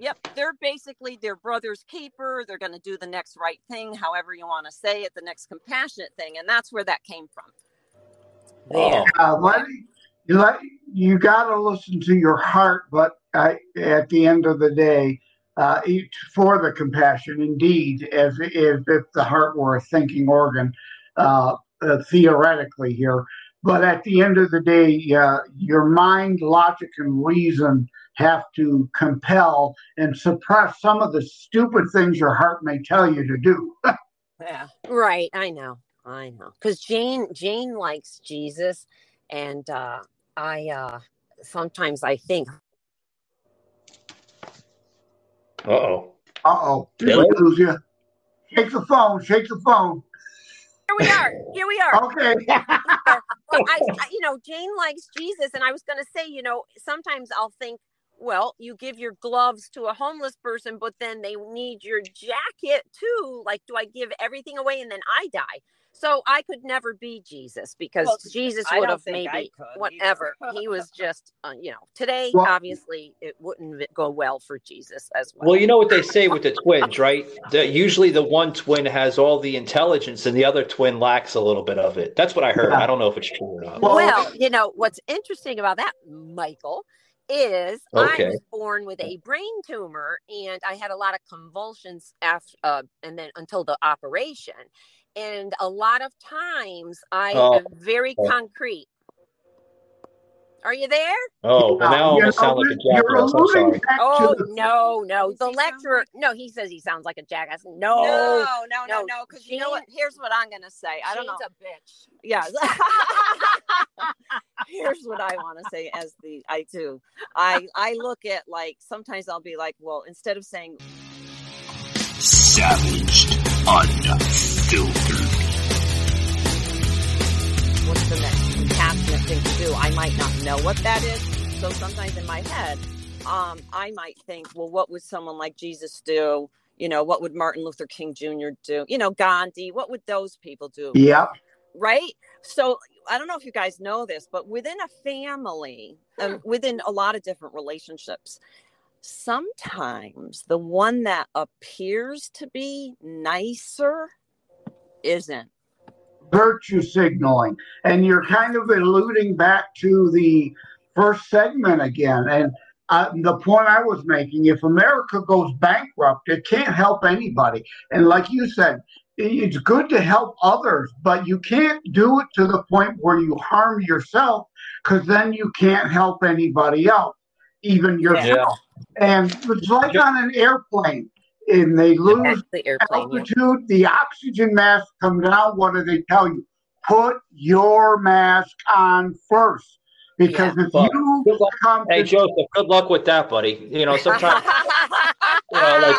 Yep, they're basically their brother's keeper. They're going to do the next right thing, however you want to say it, the next compassionate thing, and that's where that came from. Oh. Uh, let, you let, you got to listen to your heart, but I, at the end of the day, uh, for the compassion, indeed, as if, if the heart were a thinking organ, uh, uh, theoretically here. But at the end of the day, uh, your mind, logic, and reason have to compel and suppress some of the stupid things your heart may tell you to do. Yeah. Right, I know. I know. Cuz Jane Jane likes Jesus and uh I uh sometimes I think Uh oh. Uh oh. Really? lose you. Shake the phone. Shake the phone. Here we are. Here we are. Okay. Well, I, I you know, Jane likes Jesus and I was going to say, you know, sometimes I'll think well, you give your gloves to a homeless person, but then they need your jacket too. Like, do I give everything away and then I die? So I could never be Jesus because Well, Jesus would have maybe whatever. he was just, uh, you know, today Well- obviously it wouldn't go well for Jesus as well. Well, you know what they say with the twins, right? That usually the one twin has all the intelligence and the other twin lacks a little bit of it. That's what I heard. I don't know if it's true or not. Well, you know, what's interesting about that, Michael, is Okay. I was born with a brain tumor and I had a lot of convulsions after, uh, and then until the operation. And a lot of times I Oh. am very Oh. concrete. Are you there? Oh, well, now I you almost sound like a jackass. I'm sorry. Oh no, no. The lecturer, no, he says he sounds like a jackass. No, No, no, no, no. no. Because you know what? Here's what I'm gonna say. I don't know. Shane's a bitch. Yeah. Here's what I want to say as the I do. I I look at like sometimes I'll be like, well, instead of saying Savaged. Unfiltered. What's the next compassionate thing to do, I might not know what that is. So sometimes in my head, um, I might think, well, what would someone like Jesus do? You know, what would Martin Luther King Jr. do? You know, Gandhi, what would those people do? Yeah. right? So I don't know if you guys know this, but within a family, um, within a lot of different relationships, sometimes the one that appears to be nicer isn't. virtue signaling. And you're kind of alluding back to the first segment again. And uh, the point I was making if America goes bankrupt, it can't help anybody. And like you said, it's good to help others, but you can't do it to the point where you harm yourself because then you can't help anybody else, even yourself. And it's like on an airplane. And they lose the airplane, yeah. altitude, the oxygen mask comes down. What do they tell you? Put your mask on first. Because if Well, you good luck- come Hey to Joseph, good luck with that, buddy. You know, sometimes you know, like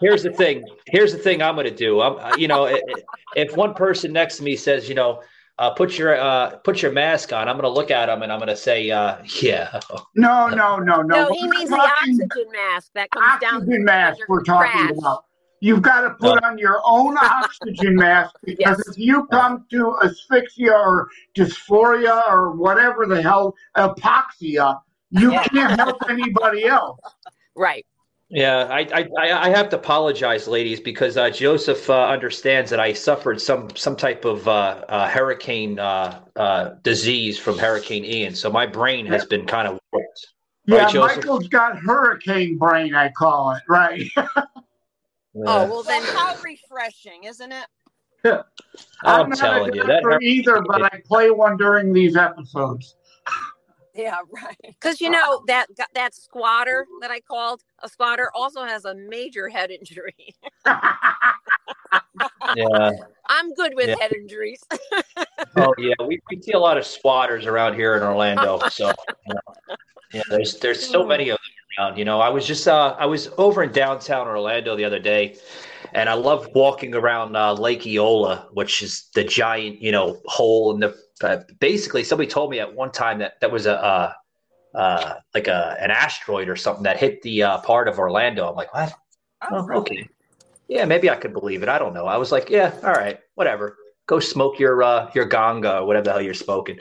here's the thing. Here's the thing I'm going to do. I'm, you know, i- i- if one person next to me says, you know, uh, put your uh, put your mask on, I'm going to look at them and I'm going to say, uh, yeah. No, no, no, no. No, We're he means talking the oxygen mask that comes down. oxygen mask we're talking crash. about. You've got to put on your own oxygen mask because Yes. if you come to asphyxia or dysphoria or whatever the hell, apoxia, you Yeah. can't help anybody else. Right. Yeah, I, I I I have to apologize, ladies, because uh, Joseph uh, understands that I suffered some some type of uh, uh, hurricane uh, uh, disease from Hurricane Ian, so my brain has been kind of warped. Yeah, Right, Michael's got hurricane brain, I call it, right? Oh, well, then how refreshing, isn't it? I'm, not telling a you that. doctor either, but I play one during these episodes. Yeah, right. Because you know that that squatter that I called a squatter also has a major head injury. Yeah. I'm good with Yeah. head injuries. Oh yeah, we, we see a lot of squatters around here in Orlando. So you know, yeah, there's there's so mm. many of them You know, I was just uh, I was over in downtown Orlando the other day, and I love walking around uh, Lake Eola, which is the giant, you know, hole in the. Uh, basically, somebody told me at one time that that was a. Uh, uh, like a an asteroid or something that hit the uh, part of Orlando. I'm like, what? Oh, oh okay. Yeah, maybe I could believe it. I don't know. I was like, yeah, all right, whatever. Go smoke your uh, your ganga or whatever the hell you're smoking.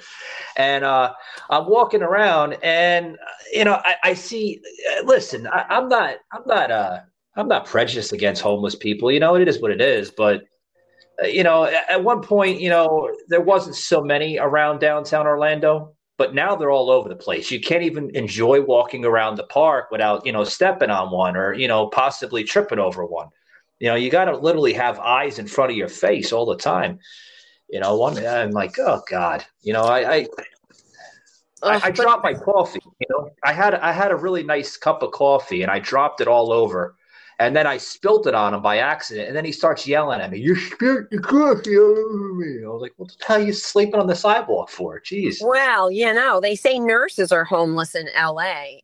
And uh, I'm walking around, and you know, I, I see. Uh, listen, I, I'm not, I'm not, uh, I'm not prejudiced against homeless people. You know, it is what it is. But uh, you know, at one point, you know, there wasn't so many around downtown Orlando but now they're all over the place. You can't even enjoy walking around the park without, you know, stepping on one or, you know, possibly tripping over one. You know, you got to literally have eyes in front of your face all the time. You know, one, I'm like, oh God, you know, I, I, I, I dropped my coffee. You know, I had I had a really nice cup of coffee and I dropped it all over and then I spilt it on him by accident. And then he starts yelling at me, You spilled your coffee all over me. I was like, What the hell are you sleeping on the sidewalk for? Jeez. Well, you know, they say nurses are homeless in LA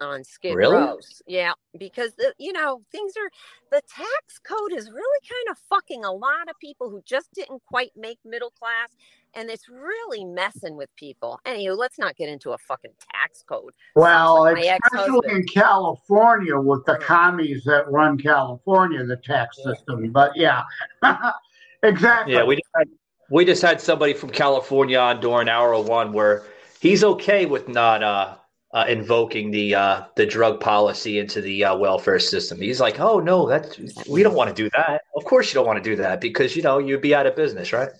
on Skid really? Row. Yeah, because the, you know things are the tax code is really kind of fucking a lot of people who just didn't quite make middle class and it's really messing with people. Anyway, let's not get into a fucking tax code. Well, like especially in California with the commies that run California, the tax system. But yeah, exactly. Yeah, we just, had, we just had somebody from California on during hour one where he's okay with not uh, uh, invoking the uh, the drug policy into the uh, welfare system. He's like, "Oh no, that's we don't want to do that. Of course, you don't want to do that because you know you'd be out of business, right?"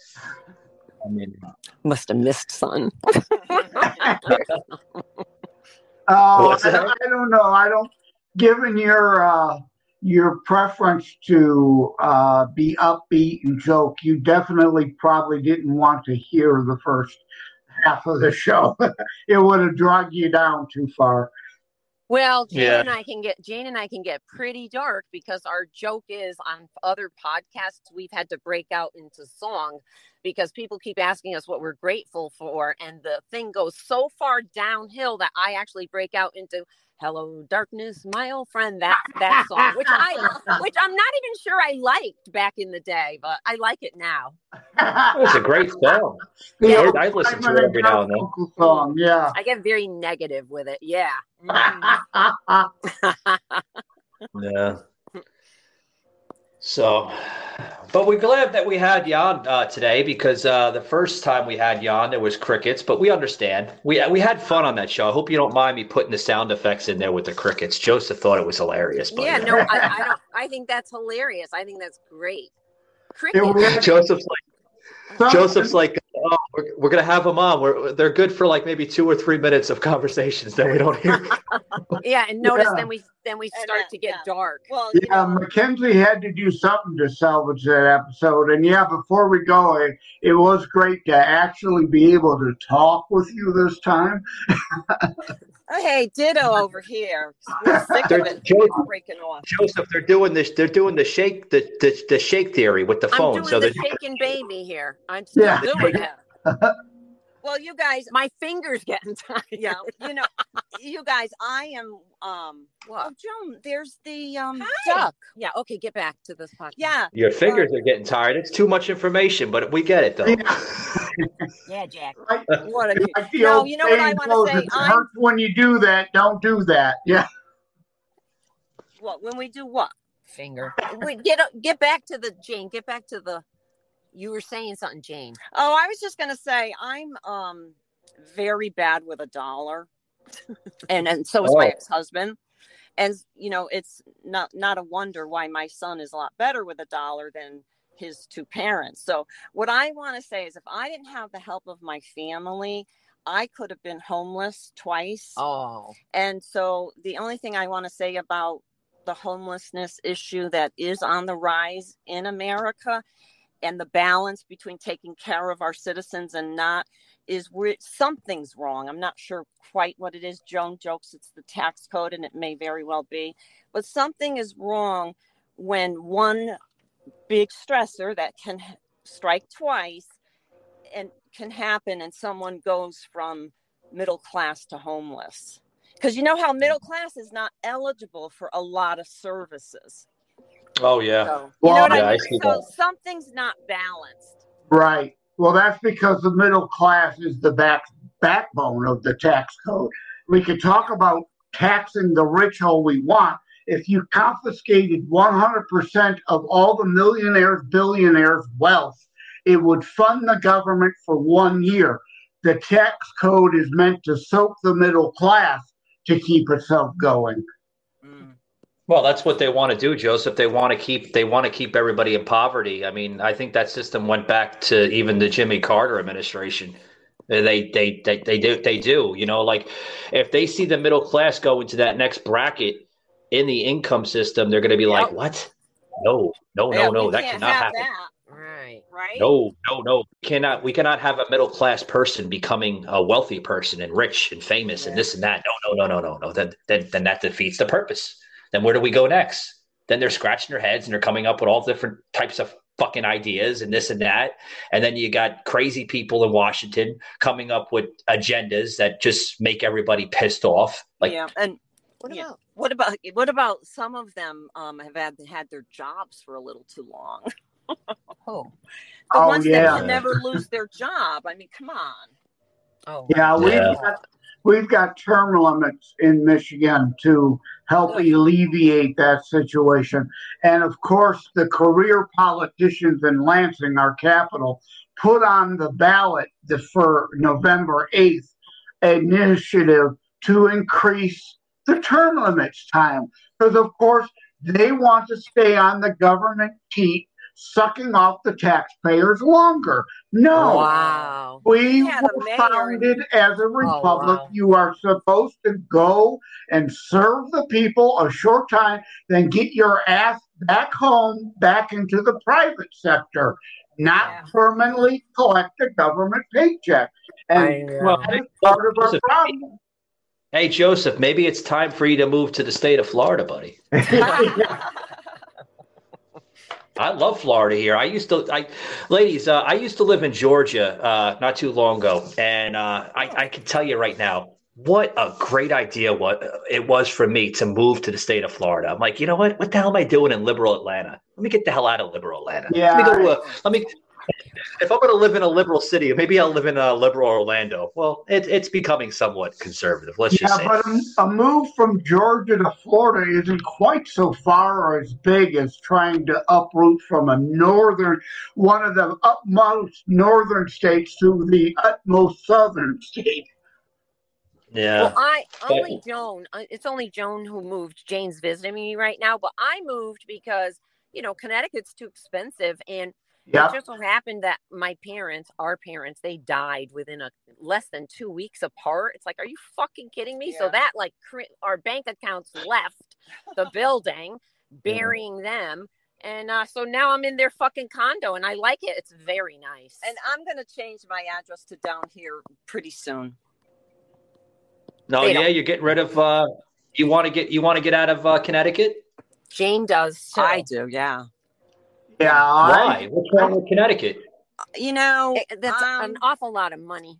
I mean, must have missed son. uh, I, I, don't know. I don't. Given your uh, your preference to uh, be upbeat and joke, you definitely probably didn't want to hear the first half of the show. it would have dragged you down too far. Well, Jane yeah. and I can get Jane and I can get pretty dark because our joke is on other podcasts we've had to break out into song because people keep asking us what we're grateful for and the thing goes so far downhill that I actually break out into hello darkness my old friend that that song which i which i'm not even sure i liked back in the day but i like it now. It's a great song. Yeah, i listen to it every now and then. Song yeah. I get very negative with it yeah. Mm-hmm. Yeah so, but we're glad that we had Jan uh, today because uh, the first time we had Jan, there was crickets, but we understand. We we had fun on that show. I hope you don't mind me putting the sound effects in there with the crickets. Joseph thought it was hilarious. But, yeah, no, I, I, don't. I think that's hilarious. I think that's great. Crickets. Joseph's like, Joseph's like, oh, we're, we're gonna have them on. We're they're good for like maybe two or three minutes of conversations that we don't hear. yeah, and notice yeah. then we then we start to get yeah. dark. Well, yeah, know. Mackenzie had to do something to salvage that episode, and yeah, before we go, it, it was great to actually be able to talk with you this time. Hey, ditto over here. We're sick of it Joseph, breaking off. Joseph, they're doing this. They're doing the shake the the, the shake theory with the phone. I'm doing so the shaking baby here. I'm still yeah. doing it. Well, you guys, my fingers getting tired. Yeah, you know, you guys, I am. Um, what? Oh, Joan, there's the um Hi. duck. Yeah. Okay, get back to this podcast. Yeah. Your fingers uh, are getting tired. It's too much information, but we get it though. yeah, Jack. what a, no, you know what I want to say. It hurts when you do that. Don't do that. Yeah. What when we do what? Finger. we get get back to the Jane. Get back to the you were saying something, Jane. Oh, I was just going to say I'm um very bad with a dollar, and and so is oh. my ex husband. And you know, it's not not a wonder why my son is a lot better with a dollar than his two parents. So what I want to say is, if I didn't have the help of my family, I could have been homeless twice. Oh. And so the only thing I want to say about the homelessness issue that is on the rise in America and the balance between taking care of our citizens and not is where something's wrong. I'm not sure quite what it is. Joan jokes it's the tax code, and it may very well be, but something is wrong when one big stressor that can strike twice and can happen, and someone goes from middle class to homeless. because you know how middle class is not eligible for a lot of services. Oh yeah. So, you Well, know what yeah, I I mean? see so something's not balanced. Right. Well, that's because the middle class is the back backbone of the tax code. We could talk about taxing the rich all we want. If you confiscated 100% of all the millionaires, billionaires' wealth, it would fund the government for one year. The tax code is meant to soak the middle class to keep itself going. Well, that's what they want to do, Joseph. They want to keep they want to keep everybody in poverty. I mean, I think that system went back to even the Jimmy Carter administration. They they they they do they do. You know, like if they see the middle class go into that next bracket in the income system, they're going to be like, "What? No, no, Yeah, no, no, that cannot happen." that. Right. Right. No, no, no. We cannot we cannot have a middle class person becoming a wealthy person and rich and famous and this and that. No, no, no, no, no, no. Then then then that defeats the purpose. Then where do we go next? Then they're scratching their heads and they're coming up with all different types of fucking ideas and this and that. And then you got crazy people in Washington coming up with agendas that just make everybody pissed off. Like yeah, and What yeah. about what about what about some of them um, have had had their jobs for a little too long? who? The Oh, ones yeah. that can never lose their job. I mean, come on. Oh, Yeah, we've Yeah. got we've got term limits in Michigan to help alleviate that situation. And of course, the career politicians in Lansing, our capital, put on the ballot the, for November 8th initiative to increase the term limits time. Because, of course, they want to stay on the government teat, sucking off the taxpayers longer. No. Wow. We Yeah, were founded as a republic. wow. You are supposed to go and serve the people a short time, then get your ass back home, back into the private sector, not Yeah. permanently collect a government paycheck. And. Well, that's part of our problem. hey Joseph, maybe it's time for you to move to the state of Florida, buddy. I love Florida here. I used to, I, ladies, uh, I used to live in Georgia uh, not too long ago, and uh, I, I can tell you right now, what a great idea what it was for me to move to the state of Florida. I'm like, you know what? What the hell am I doing in liberal Atlanta? Let me get the hell out of liberal Atlanta. Yeah. Let me go to a, let me. If I'm going to live in a liberal city, maybe I'll live in a liberal Orlando. Well, it, it's becoming somewhat conservative. Let's just say. Yeah, but a, a move from Georgia to Florida isn't quite so far or as big as trying to uproot from a northern, one of the utmost northern states to the utmost southern state. yeah. Well, I only Joan. uh, It's only Joan who moved. Jane's visiting me right now, but I moved because you know Connecticut's too expensive, and Yeah. it just so happened that my parents, our parents, they died within a less than two weeks apart. It's like, are you fucking kidding me? So that like cre- our bank accounts left the building, burying them. And uh, so now I'm in their fucking condo and I like it. It's very nice. And I'm going to change my address to down here pretty soon. No, They yeah, don't- you're getting rid of. Uh, you want to get you want to get out of uh, Connecticut? Jane does too. I do, yeah. Yeah, Why? What's wrong with Connecticut? You know, It- that's um, an awful lot of money.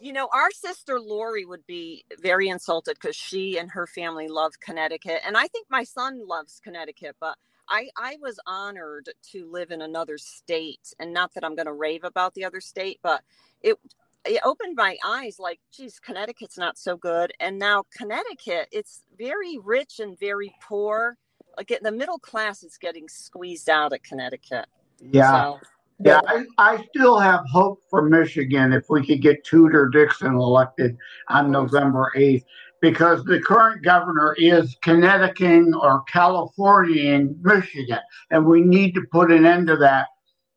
you know, our sister Lori would be very insulted because she and her family love Connecticut, and I think my son loves Connecticut. But I, I was honored to live in another state, and not that I'm going to rave about the other state, but it it opened my eyes. Like, geez, Connecticut's not so good, and now Connecticut, it's very rich and very poor. Like the middle class is getting squeezed out of Connecticut. yeah. So, Yeah, I, I still have hope for Michigan if we could get Tudor Dixon elected on November 8th, because the current governor is Connecticut or Californiaing Michigan, and we need to put an end to that.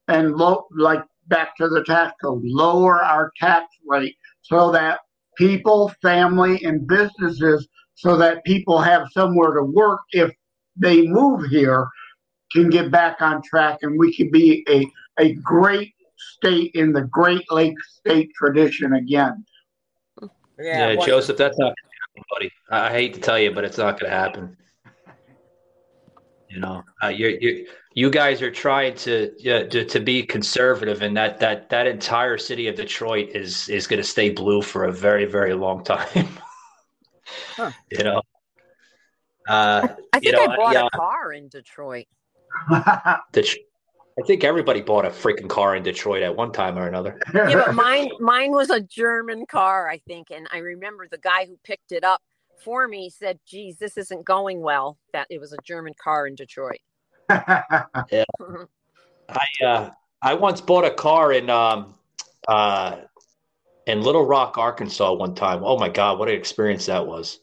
And low, like back to the tax code, lower our tax rate so that people, family, and businesses, so that people have somewhere to work if they move here, can get back on track, and we can be a a great state in the Great Lakes state tradition again. Yeah, what- Joseph, that's not gonna happen, buddy. I I hate to tell you, but it's not going to happen. You know, uh, you you you guys are trying to, yeah, to to be conservative, and that that that entire city of Detroit is is going to stay blue for a very very long time. you know. Uh, I think you know, I bought yeah, a car in Detroit. Det- I think everybody bought a freaking car in Detroit at one time or another. Yeah, but mine mine was a German car, I think, and I remember the guy who picked it up for me said, "Geez, this isn't going well." That it was a German car in Detroit. Yeah. I uh, I once bought a car in um, uh, in Little Rock, Arkansas, one time. Oh my God, what an experience that was!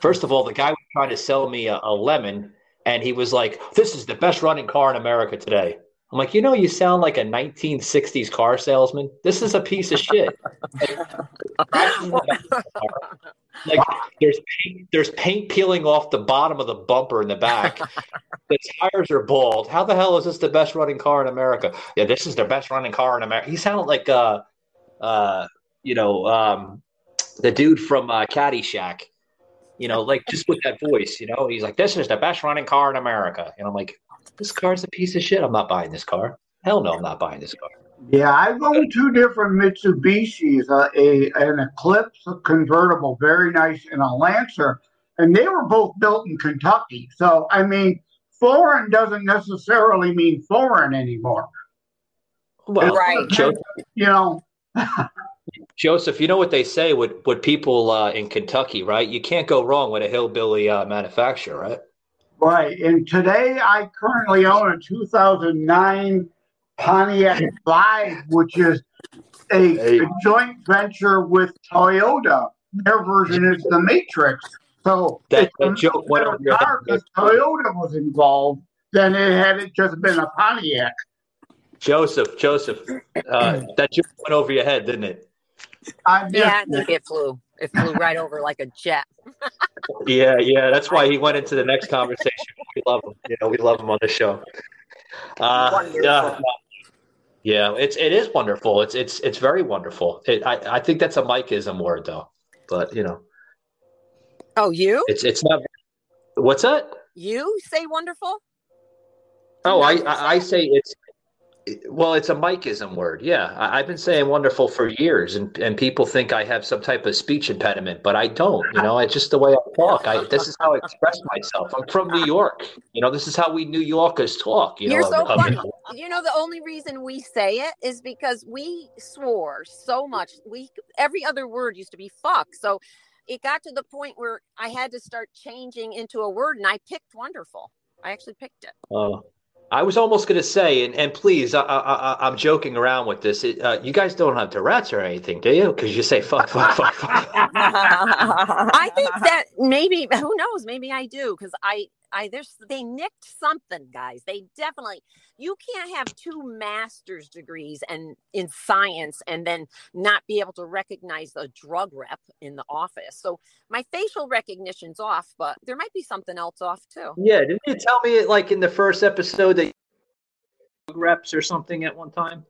First of all, the guy was trying to sell me a, a lemon, and he was like, "This is the best running car in America today." I'm like, you know, you sound like a 1960s car salesman. This is a piece of shit. like there's paint, there's paint peeling off the bottom of the bumper in the back. the tires are bald. How the hell is this the best running car in America? Yeah, this is the best running car in America. He sounded like uh uh you know um the dude from uh, Caddyshack. You know, like just with that voice. You know, he's like, "This is the best running car in America," and I'm like, "This car's a piece of shit. I'm not buying this car. Hell no, I'm not buying this car." Yeah, I've owned two different Mitsubishis, uh, a an Eclipse a convertible, very nice, and a Lancer, and they were both built in Kentucky. So I mean, foreign doesn't necessarily mean foreign anymore. Well, Right. Joe, You know, Joseph, you know what they say with with people uh, in Kentucky, right? You can't go wrong with a hillbilly uh, manufacturer, right? right? And today, I currently own a 2009 Pontiac Vibe, which is a, Hey. a joint venture with Toyota. Their version is the Matrix. So That, it's a that joke went over your car because Toyota was involved Then it had it just been a Pontiac. Joseph, Joseph, uh, that joke went over your head, didn't it? I Yeah, I think it flew. It flew right over like a jet. Yeah, yeah. That's why he went into the next conversation. We love him. You know, we love him on the show. Uh, yeah, yeah. It's it is wonderful. It's it's it's very wonderful. It, I I think that's a Mikeism word though, but you know, Oh, you? it's it's not. What's that? You say wonderful? Oh, I, I I say it's well, it's a Mikeism word. Yeah, I, I've been saying wonderful for years, and and people think I have some type of speech impediment, but I don't. You know, it's just the way I talk. I this is how I express myself. I'm from New York. You know, this is how we New Yorkers talk. You You're know, so of- funny. You know, the only reason we say it is because we swore so much. We every other word used to be fuck. So it got to the point where I had to start changing into a word, and I picked wonderful. I actually picked it. Uh, I was almost going to say, and, and please, I, I, I'm joking around with this. It, uh, you guys don't have Tourette's or anything, do you? Because you say fuck, fuck, fuck, fuck. I think that maybe who knows? Maybe I do because I I there's they nicked something, guys. They definitely you can't have two master's degrees and in science and then not be able to recognize a drug rep in the office. So my facial recognition's off, but there might be something else off too. Yeah, didn't you tell me like in the first episode that you reps or something at one time?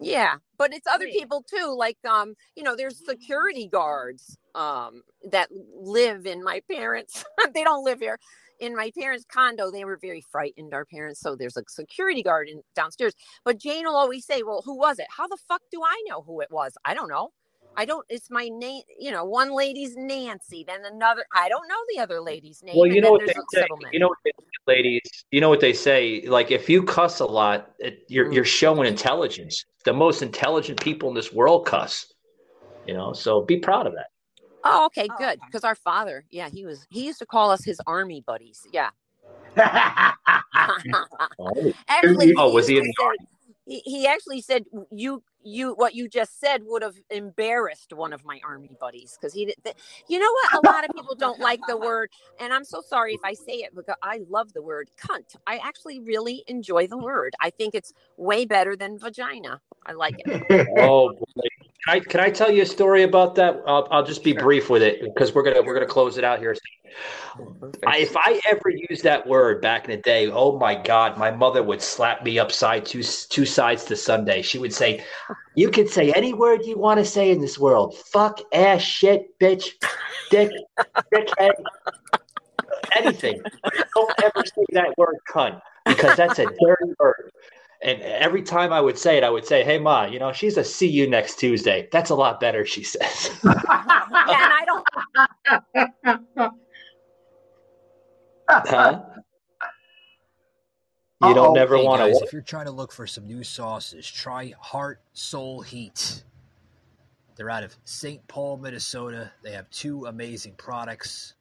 Yeah, but it's other people too. Like, um, you know, there's security guards um that live in my parents. they don't live here. In my parents' condo, they were very frightened. Our parents, so there's a security guard in downstairs. But Jane will always say, "Well, who was it? How the fuck do I know who it was? I don't know. I don't. It's my name. You know, one lady's Nancy, then another. I don't know the other lady's name. Well, you know what they say. settlement. You know what they say, ladies. You know what they say. Like if you cuss a lot, it, you're mm. you're showing intelligence. The most intelligent people in this world cuss. You know, so be proud of that. Oh, okay, oh, good. Because our father, yeah, he was. He used to call us his army buddies. Yeah. Oh, actually, oh, was he used in to say- he, he actually said you you what you just said would have embarrassed one of my army buddies because he did th- you know what a lot of people don't like the word and i'm so sorry if i say it because i love the word cunt i actually really enjoy the word i think it's way better than vagina i like it oh, boy. can I can I tell you a story about that? I'll, I'll just be brief with it because we're gonna we're gonna close it out here. I, if I ever used that word back in the day, oh my God, my mother would slap me upside two two sides to Sunday. She would say, "You can say any word you want to say in this world. Fuck, ass, shit, bitch, dick, dickhead, anything. Don't ever say that word, cunt, because that's a dirty word." And every time I would say it, I would say, "Hey, ma, you know, she's a see you next Tuesday." That's a lot better, she says. yeah, and I don't. huh? You don't never Hey, want to. If you're trying to look for some new sauces, try Heart Soul Heat. They're out of St. Paul, Minnesota. They have two amazing products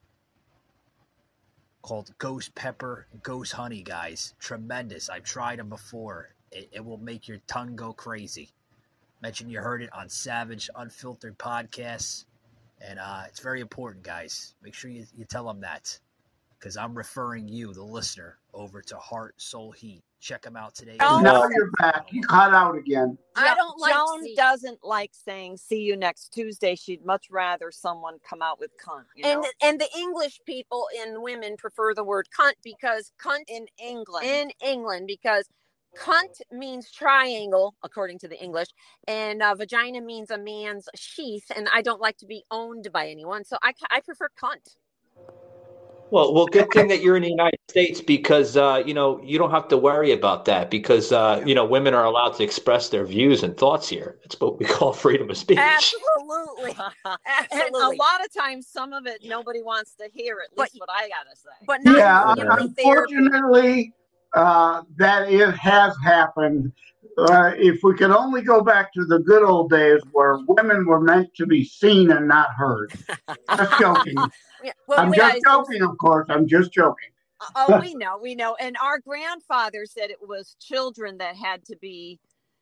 called Ghost Pepper Ghost Honey, guys. Tremendous. I've tried them before. It, it will make your tongue go crazy. Mention you heard it on Savage Unfiltered Podcasts. And uh, it's very important, guys. Make sure you, you tell them that because I'm referring you, the listener, over to Heart Soul Heat. Check them out today. Oh, now you're back. You cut out again. I don't like Joan see- doesn't like saying "see you next Tuesday." She'd much rather someone come out with "cunt." You know? And and the English people and women prefer the word cunt because cunt in England, in England because cunt means triangle according to the English, and uh, vagina means a man's sheath, and I don't like to be owned by anyone, so I I prefer cunt. Well, well, good thing that you're in the United States because uh, you know you don't have to worry about that because uh, you know women are allowed to express their views and thoughts here. It's what we call freedom of speech. Absolutely, absolutely. and a lot of times, some of it nobody wants to hear. At least what I gotta say. But yeah, unfortunately, uh, that it has happened. Uh, if we could only go back to the good old days where women were meant to be seen and not heard. Just joking. Yeah, well, I'm just joking, of course. I'm just joking. oh, we know, we know. And our grandfather said it was children that had to be.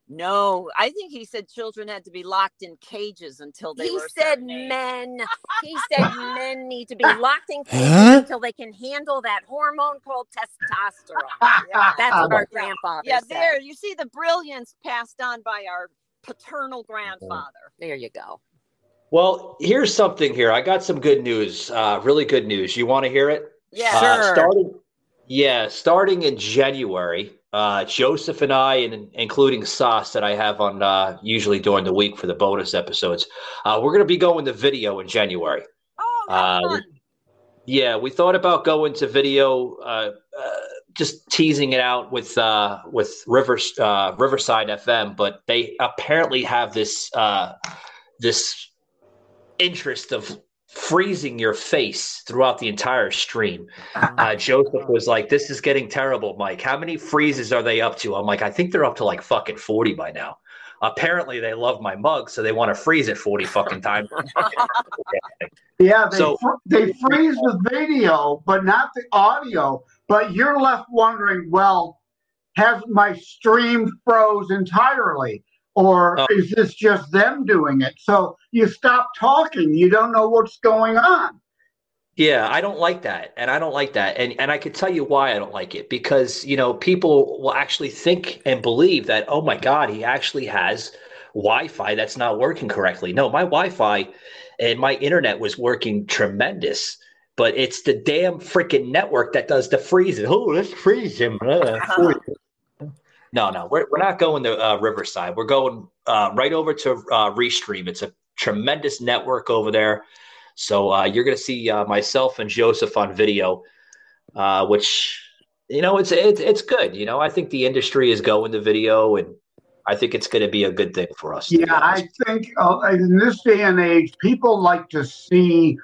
No, I think he said children had to be locked in cages until they he were. said men. He said men need to be locked in cages Huh? until they can handle that hormone called testosterone. That's what our grandfather Yeah, said. there you see the brilliance passed on by our paternal grandfather. There you go. Well, here's something here. I got some good news. Uh, really good news. You want to hear it? Yeah, Uh, sure. starting, yeah, starting in January, uh, Joseph and I, and including Sauce that I have on uh, usually during the week for the bonus episodes, uh, we're going to be going to video in January. Oh, uh, yeah, we thought about going to video, uh, uh, just teasing it out with uh, with Rivers uh, Riverside FM, but they apparently have this uh, this interest of freezing your face throughout the entire stream. Uh, Joseph was like, "This is getting terrible, Mike. How many freezes are they up to?" I'm like, "I think they're up to like fucking forty by now." Apparently, they love my mug, so they want to freeze it forty fucking times. Yeah, they So- fr- they freeze the video, but not the audio. But you're left wondering, well, has my stream froze entirely, or Oh. is this just them doing it? So you stop talking. You don't know what's going on. Yeah, I don't like that. And I don't like that. And and I could tell you why I don't like it because, you know, people will actually think and believe that, oh my God, he actually has Wi-Fi that's not working correctly. No, my Wi-Fi and my internet was working tremendous, but it's the damn freaking network that does the freezing. Oh, let's freeze him. Uh, freeze him. No, no, we're, we're not going to uh, Riverside. We're going uh, right over to uh, Restream. It's a tremendous network over there. So uh, you're going to see uh, myself and Joseph on video, uh, which you know it's it's it's good. You know, I think the industry is going to video, and I think it's going to be a good thing for us. Yeah. I think uh, in this day and age, people like to see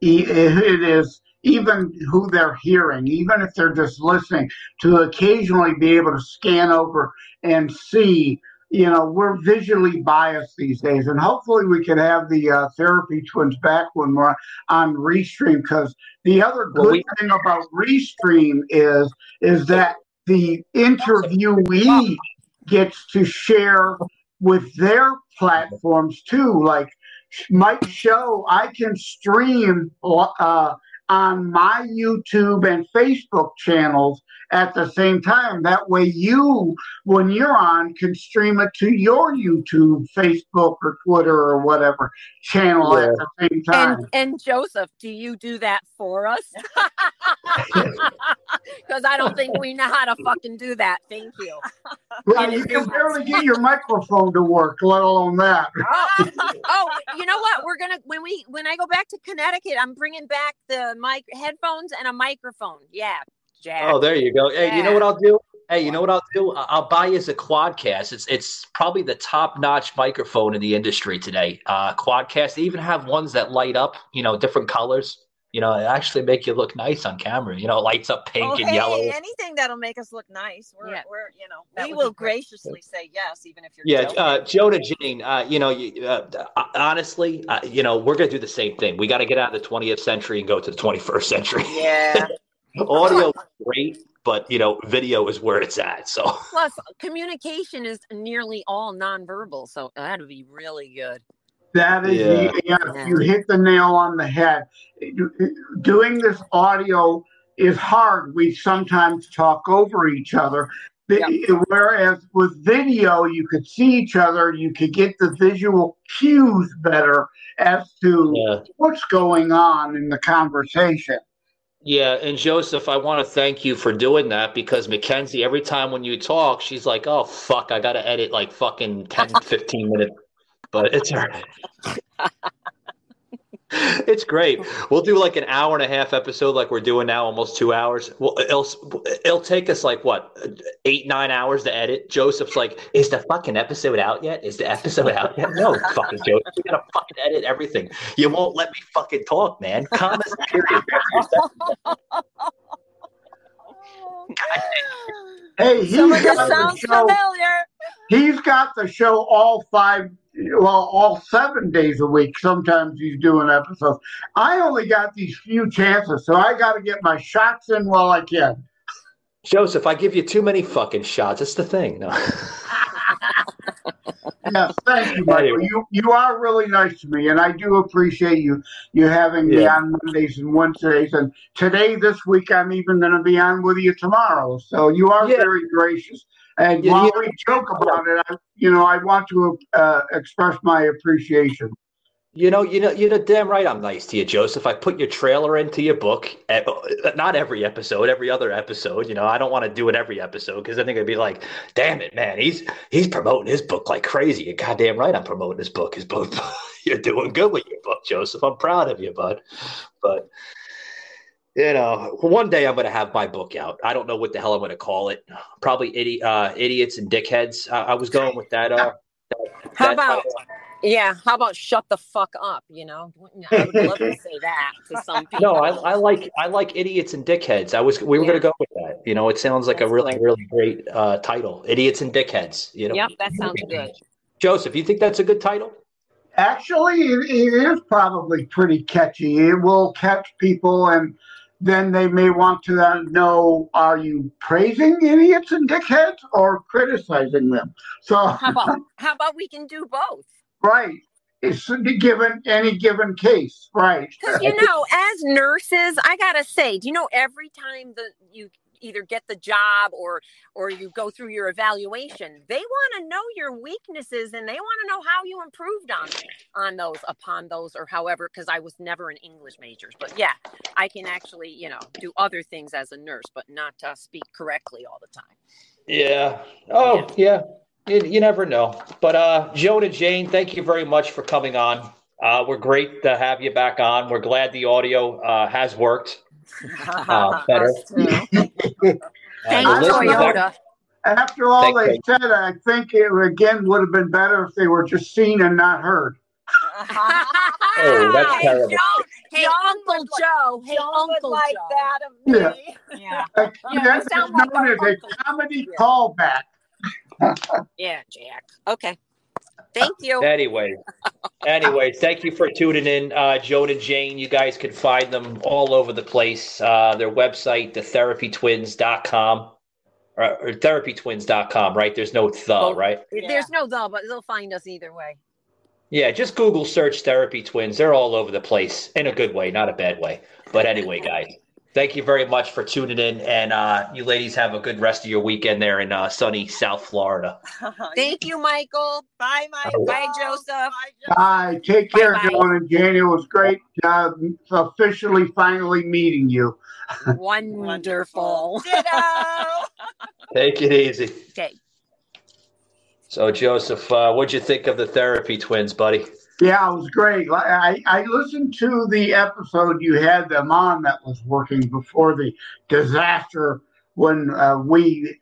it is even who they're hearing, even if they're just listening, to occasionally be able to scan over and see. You know, we're visually biased these days, and hopefully we can have the uh, therapy twins back when we're on Restream. Because the other Well, good we- thing about Restream is is that the interviewee gets to share with their platforms too. Like Mike Show, I can stream uh, on my YouTube and Facebook channels at the same time. That way, you, when you're on, can stream it to your YouTube, Facebook, or Twitter, or whatever channel at the same time. And and Joseph, do you do that for us? Because I don't think we know how to fucking do that. Thank you. Well, you can barely get your microphone to work, let alone that. oh, oh, you know what? We're gonna when we when I go back to Connecticut, I'm bringing back the mic headphones and a microphone. Yeah, Jack. Oh, there you go. Hey, you know what I'll do? Hey, you know what I'll do? I'll buy you as a Quadcast. It's it's probably the top notch microphone in the industry today. Uh, Quadcast. They even have ones that light up, you know, different colors. You know, it actually make you look nice on camera. You know, it lights up pink oh, and hey, yellow. Anything that'll make us look nice. We're, Yeah. we're you know, That we would be will great. graciously say yes, even if you're Yeah, uh, Jonah Jane, uh, you know, you, uh, honestly, uh, you know, we're going to do the same thing. We got to get out of the 20th century and go to the 21st century. yeah. Audio great, but, you know, video is where it's at. So, Plus, communication is nearly all nonverbal, so that'd be really good. That is, Yeah. the, yeah, you hit the nail on the head. Doing this audio is hard. We sometimes talk over each other. The- Whereas with video, you could see each other, you could get the visual cues better as to Yeah. what's going on in the conversation. Yeah. And Joseph, I want to thank you for doing that because Mackenzie, every time when you talk, she's like, oh, fuck, I got to edit like fucking 10, 15 minutes. But it's all right. It's great. We'll do like an hour and a half episode, like we're doing now, almost two hours. Well, it'll it'll take us like what eight nine hours to edit. Joseph's like, "Is the fucking episode out yet? Is the episode out yet?" No, fucking Joseph, you gotta fucking edit everything. You won't let me fucking talk, man. Comments, period. Hey, he's Some of this got the sounds show. familiar. He's got the show all five, well, all seven days a week. Sometimes he's doing episodes. I only got these few chances, so I got to get my shots in while I can. Joseph, I give you too many fucking shots. That's the thing. No. Yes, thank you, Michael. Anyway. You you are really nice to me, and I do appreciate you you having me on Mondays and Wednesdays. And today, this week, I'm even going to be on with you tomorrow. So you are Yeah. very gracious. And while yeah. we joke about it, I, you know, I want to uh, express my appreciation. You know, you know, you're the damn right. I'm nice to you, Joseph. I put your trailer into your book. eh, Not every episode, every other episode. You know, I don't want to do it every episode because I think it'd be like, damn it, man, he's he's promoting his book like crazy. You're goddamn right. I'm promoting his book. His book. You're doing good with your book, Joseph. I'm proud of you, bud. But you know, one day I'm going to have my book out. I don't know what the hell I'm going to call it. Probably idi- uh, idiots and dickheads. I, I was going with that. Uh, that How that about, title. yeah, how about shut the fuck up? You know, I would love to say that to some people. No, I, I like I like idiots and dickheads. I was we were going to go with that. You know, it sounds like a really really great uh, title. Idiots and dickheads. You know, Yep, that sounds good. Joseph, you think that's a good title? Actually, it, it is probably pretty catchy. It will catch people, and then they may want to know: Are you praising idiots and dickheads or criticizing them? So, How about how about we can do both? right, it's given any given case, right? Because you know, as nurses, I gotta say, do you know every time that you either get the job or or you go through your evaluation, they want to know your weaknesses and they want to know how you improved on on those upon those or however. Because I was never an English major, but yeah, I can actually you know do other things as a nurse, but not uh, speak correctly all the time. Yeah. Oh, yeah. You, you never know. But uh, Joan and Jane, thank you very much for coming on. Uh, we're great to have you back on. We're glad the audio uh, has worked uh, better. Thanks, Uh, Toyota. back- After all Thank they you. said, I think it again would have been better if they were just seen and not heard. Oh, that's terrible. Hey, Uncle Joe. Hey, Uncle like Joe. that of Yeah. me. Yeah. Like, Yeah, you that's known like as a comedy Yeah. callback. Yeah, Jack. Okay. Thank you. Anyway, anyway, thank you for tuning in, uh, Joan and Jane. You guys can find them all over the place. Uh, their website, thetherapytwins.com or, or therapytwins.com, right? There's no the, right? There's no the, but they'll find us either way. Yeah, just Google search therapy twins. They're all over the place in a good way, not a bad way. But anyway, guys, thank you very much for tuning in. And uh, you ladies have a good rest of your weekend there in uh, sunny South Florida. Thank you, Michael. Bye, Mike. Oh. Bye, Joseph. Bye. Take care, Bye-bye. Joan and Jane. It was great uh, officially finally meeting you. Wonderful. Take it easy. Okay. So, Joseph, uh, what'd you think of the therapy twins, buddy? Yeah, it was great. I, I listened to the episode you had them on that was working before the disaster when uh, we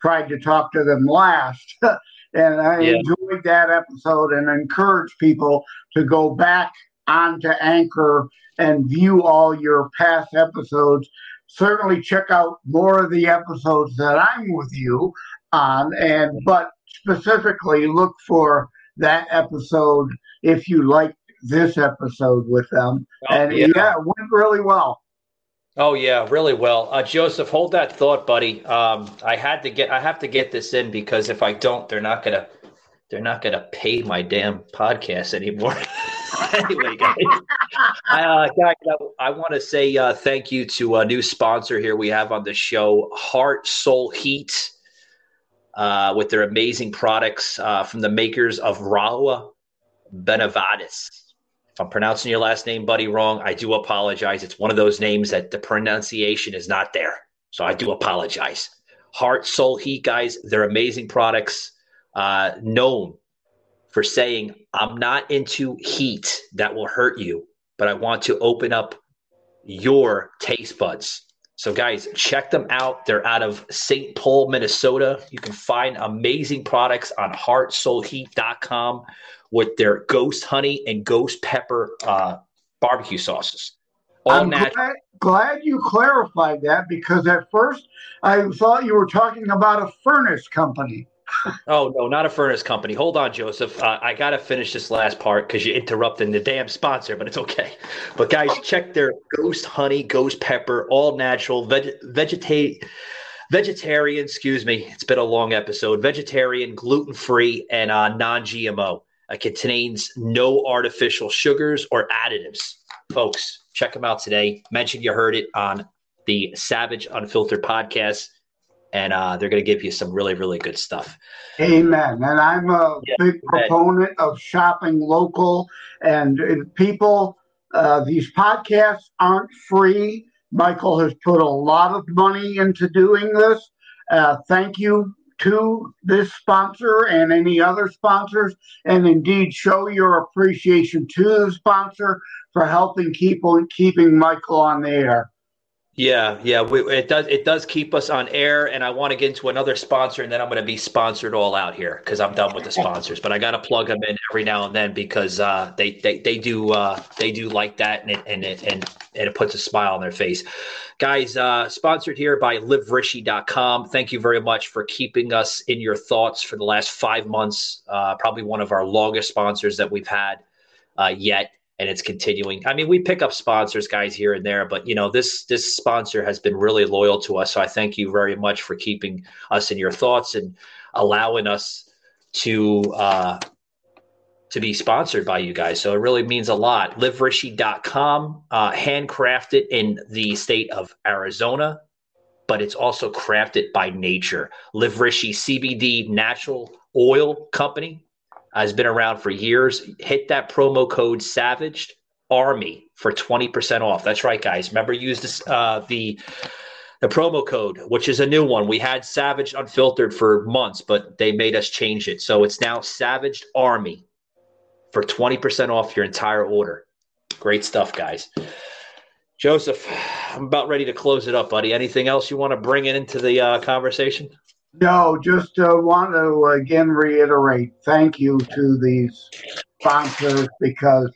tried to talk to them last. and I yeah. enjoyed that episode and encourage people to go back onto Anchor and view all your past episodes. Certainly check out more of the episodes that I'm with you on, and but specifically look for that episode if you like this episode with them. Oh, and yeah. yeah, it went really well. Oh yeah, really well, uh, Joseph. Hold that thought, buddy. Um, I had to get, I have to get this in because if I don't, they're not gonna, they're not gonna pay my damn podcast anymore. anyway, guys, uh, guys, I, I want to say uh, thank you to a new sponsor here we have on the show, Heart Soul Heat, uh, with their amazing products uh, from the makers of Rahua Benavadis. If I'm pronouncing your last name, buddy, wrong, I do apologize. It's one of those names that the pronunciation is not there. So I do apologize. Heart, Soul, Heat, guys, they're amazing products. Uh, known for saying, I'm not into heat that will hurt you, but I want to open up your taste buds. So, guys, check them out. They're out of St. Paul, Minnesota. You can find amazing products on heartsoulheat.com with their ghost honey and ghost pepper uh, barbecue sauces. All I'm natural. Glad, glad you clarified that because at first I thought you were talking about a furnace company. oh no, not a furnace company. Hold on, Joseph. Uh, I gotta finish this last part because you're interrupting the damn sponsor, but it's okay. But guys, check their Ghost Honey, Ghost Pepper, all natural, veg- vegetate vegetarian, excuse me, it's been a long episode, vegetarian, gluten free, and uh, non GMO. It contains no artificial sugars or additives. Folks, check them out today. Mention you heard it on the Savage Unfiltered podcast, and uh, they're going to give you some really, really good stuff. Amen. And I'm a yeah, big proponent of shopping local. And people, uh, these podcasts aren't free. Michael has put a lot of money into doing this. Uh, thank you to this sponsor and any other sponsors, and indeed show your appreciation to the sponsor for helping keep on keeping Michael on the air. Yeah, yeah, we, it does. It does keep us on air, and I want to get into another sponsor, and then I'm going to be sponsored all out here because I'm done with the sponsors. But I got to plug them in every now and then because uh, they they they do uh, they do like that, and it and it and, and it puts a smile on their face. Guys, uh, sponsored here by LiveRishi.com. Thank you very much for keeping us in your thoughts for the last five months. Uh, probably one of our longest sponsors that we've had uh, yet and it's continuing. I mean, we pick up sponsors, guys, here and there, but you know, this this sponsor has been really loyal to us. So I thank you very much for keeping us in your thoughts and allowing us to uh, to be sponsored by you guys. So it really means a lot. LiveRishi.com, uh, handcrafted in the state of Arizona, but it's also crafted by nature. Live Rishi CBD natural oil company has been around for years. Hit that promo code Savaged Army for 20% off. That's right, guys. Remember, use this, uh, the the promo code, which is a new one. We had Savage Unfiltered for months, but they made us change it. So it's now Savaged Army for 20% off your entire order. Great stuff, guys. Joseph, I'm about ready to close it up, buddy. Anything else you want to bring into the uh, conversation? No, just uh, want to again reiterate thank you to these sponsors because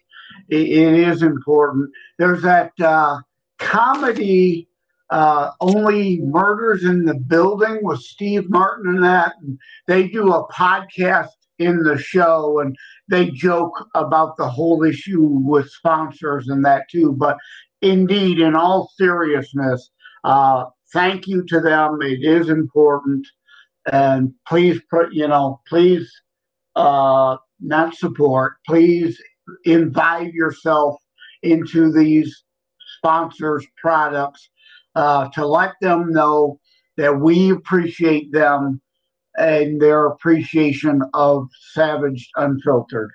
it, it is important. There's that uh, comedy, uh, Only Murders in the Building with Steve Martin and that. And they do a podcast in the show and they joke about the whole issue with sponsors and that too. But indeed, in all seriousness, uh, thank you to them. It is important and please put you know please uh, not support please invite yourself into these sponsors products uh, to let them know that we appreciate them and their appreciation of savage unfiltered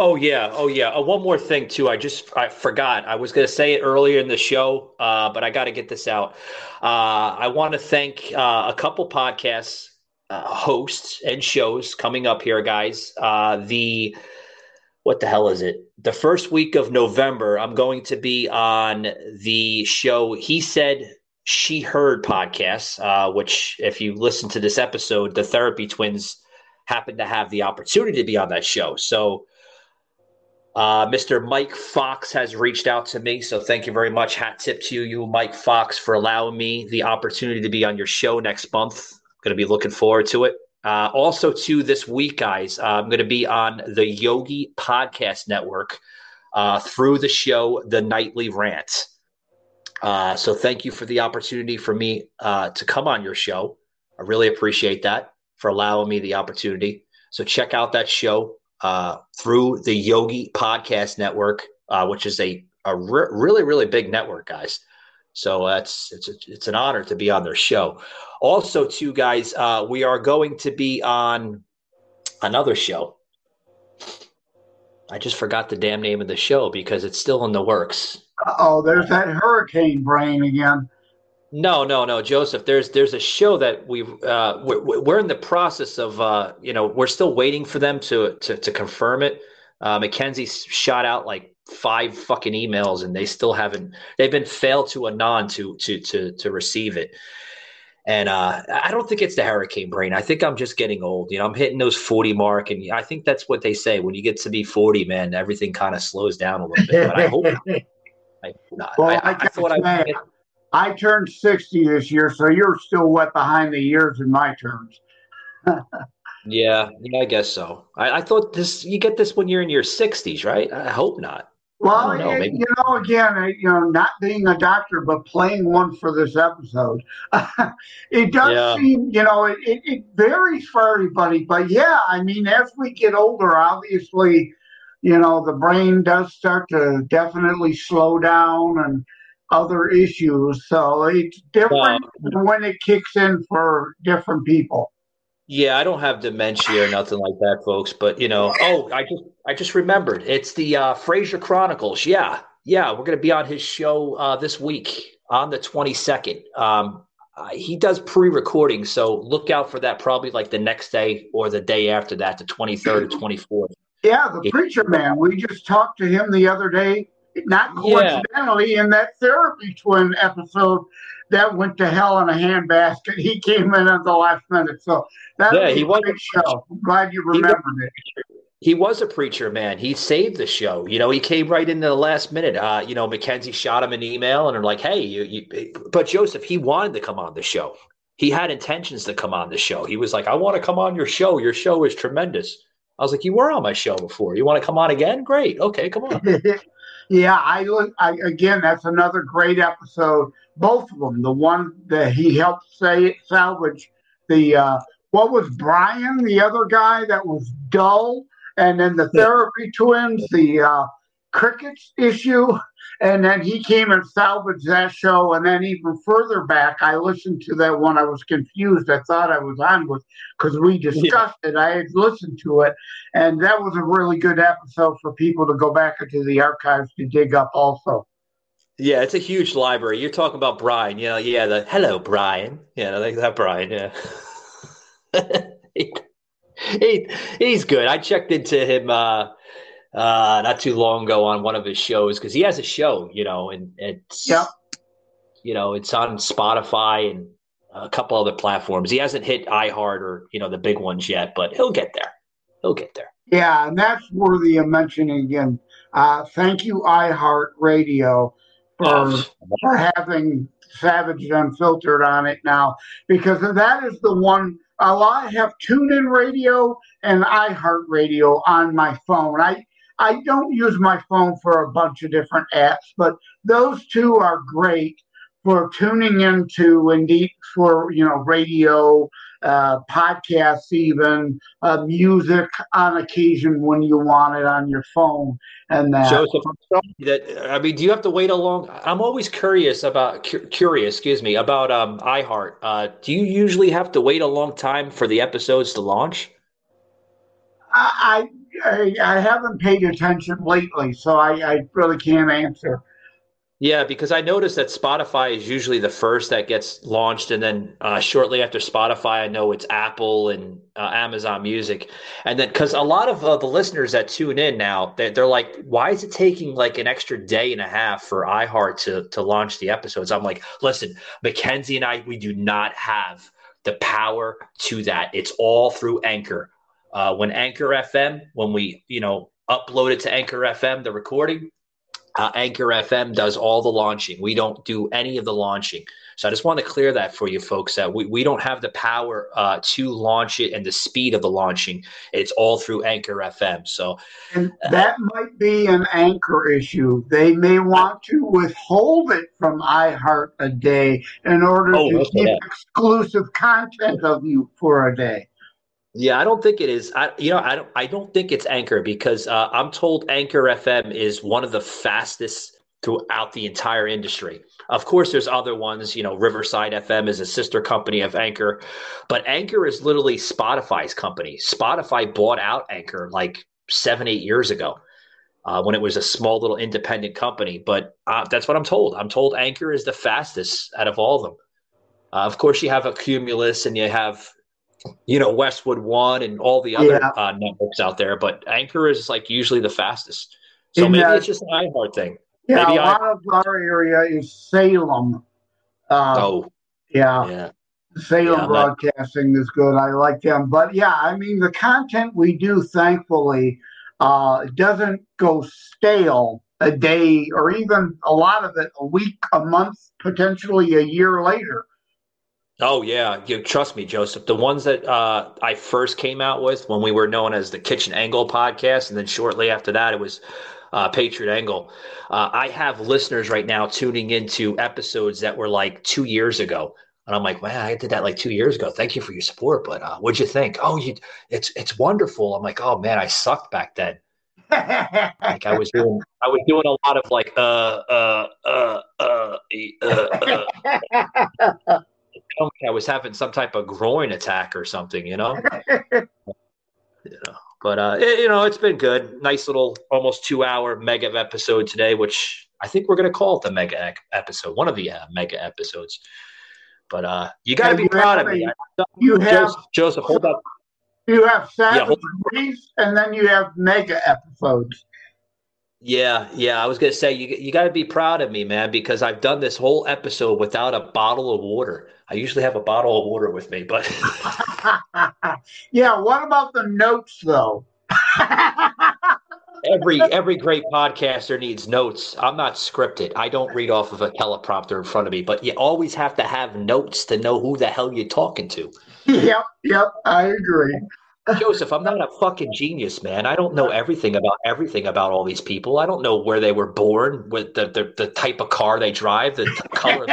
Oh yeah, oh yeah. Uh, one more thing too. I just I forgot. I was going to say it earlier in the show, uh, but I got to get this out. Uh, I want to thank uh, a couple podcasts uh, hosts and shows coming up here, guys. Uh, the what the hell is it? The first week of November, I'm going to be on the show. He said She Heard podcast, uh, which, if you listen to this episode, the Therapy Twins happen to have the opportunity to be on that show. So, uh, Mr. Mike Fox has reached out to me. So, thank you very much. Hat tip to you, Mike Fox, for allowing me the opportunity to be on your show next month. Going to be looking forward to it. Uh, also, to this week, guys, uh, I'm going to be on the Yogi Podcast Network uh, through the show, The Nightly Rant. Uh, so, thank you for the opportunity for me uh, to come on your show. I really appreciate that for allowing me the opportunity. So, check out that show uh, through the Yogi Podcast Network, uh, which is a, a re- really, really big network, guys. So that's it's it's an honor to be on their show. Also, too, guys, uh, we are going to be on another show. I just forgot the damn name of the show because it's still in the works. Oh, there's that hurricane brain again. No, no, no, Joseph. There's there's a show that we uh, we're, we're in the process of uh, you know we're still waiting for them to to, to confirm it. Uh, Mackenzie shot out like five fucking emails and they still haven't they've been failed to anon to to to to receive it and uh, I don't think it's the hurricane brain. I think I'm just getting old. You know, I'm hitting those 40 mark, and I think that's what they say when you get to be 40, man. Everything kind of slows down a little bit. But I hope not. I hope not. Well, I, I, I thought I. I turned 60 this year, so you're still wet behind the years in my terms. Yeah, yeah, I guess so. I, I thought this. You get this when you're in your 60s, right? I hope not. Well, know, it- maybe- you know, again, you know, not being a doctor, but playing one for this episode, it does Yeah. seem, you know, it, it, it varies for everybody. But yeah, I mean, as we get older, obviously, you know, the brain does start to definitely slow down and other issues. So it's different when it kicks in for different people. Yeah, I don't have dementia or nothing like that, folks. But you know, oh, I just I just remembered. It's the uh, Fraser Chronicles. Yeah, yeah, we're gonna be on his show uh, this week on the twenty second. Um, uh, he does pre-recording, so look out for that. Probably like the next day or the day after that, the twenty third or twenty fourth. Yeah, the preacher man. We just talked to him the other day, not Yeah. coincidentally, in that therapy twin episode that went to hell in a handbasket. He came in at the last minute. So that Yeah, was he a was- great show. I'm glad you remembered it. He was a preacher, man. He saved the show. You know, he came right into the last minute. Uh, you know, Mackenzie shot him an email and are like, "Hey, you, you." But Joseph, he wanted to come on the show. He had intentions to come on the show. He was like, "I want to come on your show. Your show is tremendous." I was like, "You were on my show before. You want to come on again? Great. Okay, come on." yeah, I look. I, again, that's another great episode. Both of them. The one that he helped say it salvage. The uh, what was Brian, the other guy that was dull, and then the therapy twins, the uh, crickets issue, and then he came and salvaged that show. And then even further back, I listened to that one. I was confused. I thought I was on with because we discussed it. I had listened to it, and that was a really good episode for people to go back into the archives to dig up. Also, Yeah, it's a huge library. You're talking about Brian. Yeah, yeah. The hello, Brian. Yeah, like that Brian. Yeah. he, he he's good. I checked into him uh uh not too long ago on one of his shows because he has a show, you know, and it's yeah. you know, it's on Spotify and a couple other platforms. He hasn't hit iHeart or you know the big ones yet, but he'll get there. He'll get there. yeah, and that's worthy of mentioning again. Uh, thank you, iHeart Radio, for for having Savage Unfiltered on it now, because that is the one. Uh, I have TuneIn Radio and iHeart Radio on my phone. I I don't use my phone for a bunch of different apps, but those two are great for tuning into indeed for you know radio uh, podcasts even uh, music on occasion when you want it on your phone and that Joseph, I'm sorry that I mean, do you have to wait a long? I'm always curious about cu- curious, excuse me, about um iHeart. Uh, do you usually have to wait a long time for the episodes to launch? I, I I haven't paid attention lately, so I, I really can't answer. Yeah, because I noticed that Spotify is usually the first that gets launched, and then uh, shortly after Spotify, I know it's Apple and uh, Amazon Music, and then because a lot of uh, the listeners that tune in now, they're, they're, like, "Why is it taking like an extra day and a half for iHeart to to launch the episodes?" I'm like, "Listen, Mackenzie and I, we do not have the power to that. It's all through Anchor. Uh, when Anchor FM, when we you know upload it to Anchor FM, the recording." Uh, Anchor FM does all the launching. We don't do any of the launching. So I just want to clear that for you folks that we, we don't have the power uh, to launch it and the speed of the launching. It's all through Anchor FM. So and that uh, might be an Anchor issue. They may want to withhold it from iHeart a day in order oh, to keep exclusive content of you for a day. Yeah, I don't think it is. I, you know, I don't. I don't think it's Anchor because uh, I'm told Anchor FM is one of the fastest throughout the entire industry. Of course, there's other ones. You know, Riverside FM is a sister company of Anchor, but Anchor is literally Spotify's company. Spotify bought out Anchor like seven, eight years ago. Uh, when it was a small little independent company, but uh, that's what I'm told. I'm told Anchor is the fastest out of all of them. Uh, of course, you have a Cumulus and you have you know Westwood One and all the other yeah. uh, networks out there, but Anchor is like usually the fastest. So In, maybe uh, it's just an iHeart thing. Yeah, maybe a lot I- of our area is Salem. Uh, oh, yeah. yeah. Salem yeah, Broadcasting not- is good. I like them, but yeah, I mean the content we do, thankfully, uh, doesn't go stale a day or even a lot of it a week, a month, potentially a year later. Oh yeah, you trust me, Joseph. The ones that uh, I first came out with when we were known as the Kitchen Angle podcast, and then shortly after that, it was uh, Patriot Angle. Uh, I have listeners right now tuning into episodes that were like two years ago, and I'm like, man, I did that like two years ago. Thank you for your support, but uh, what'd you think? Oh, you, it's it's wonderful. I'm like, oh man, I sucked back then. like I was doing, I was doing a lot of like, uh, uh, uh, uh, uh. uh. I was having some type of groin attack or something, you know. you know, but uh, it, you know, it's been good. Nice little, almost two-hour mega episode today, which I think we're going to call it the mega episode, one of the uh, mega episodes. But uh, you got to be proud of me. You have Joseph, Joseph hold up. You have Savage yeah, and then you have mega episodes. Yeah, yeah. I was gonna say you you got to be proud of me, man, because I've done this whole episode without a bottle of water. I usually have a bottle of water with me, but yeah. What about the notes, though? every every great podcaster needs notes. I'm not scripted. I don't read off of a teleprompter in front of me, but you always have to have notes to know who the hell you're talking to. Yep, yep. I agree. Joseph, I'm not a fucking genius, man. I don't know everything about everything about all these people. I don't know where they were born, with the the, the type of car they drive, the color.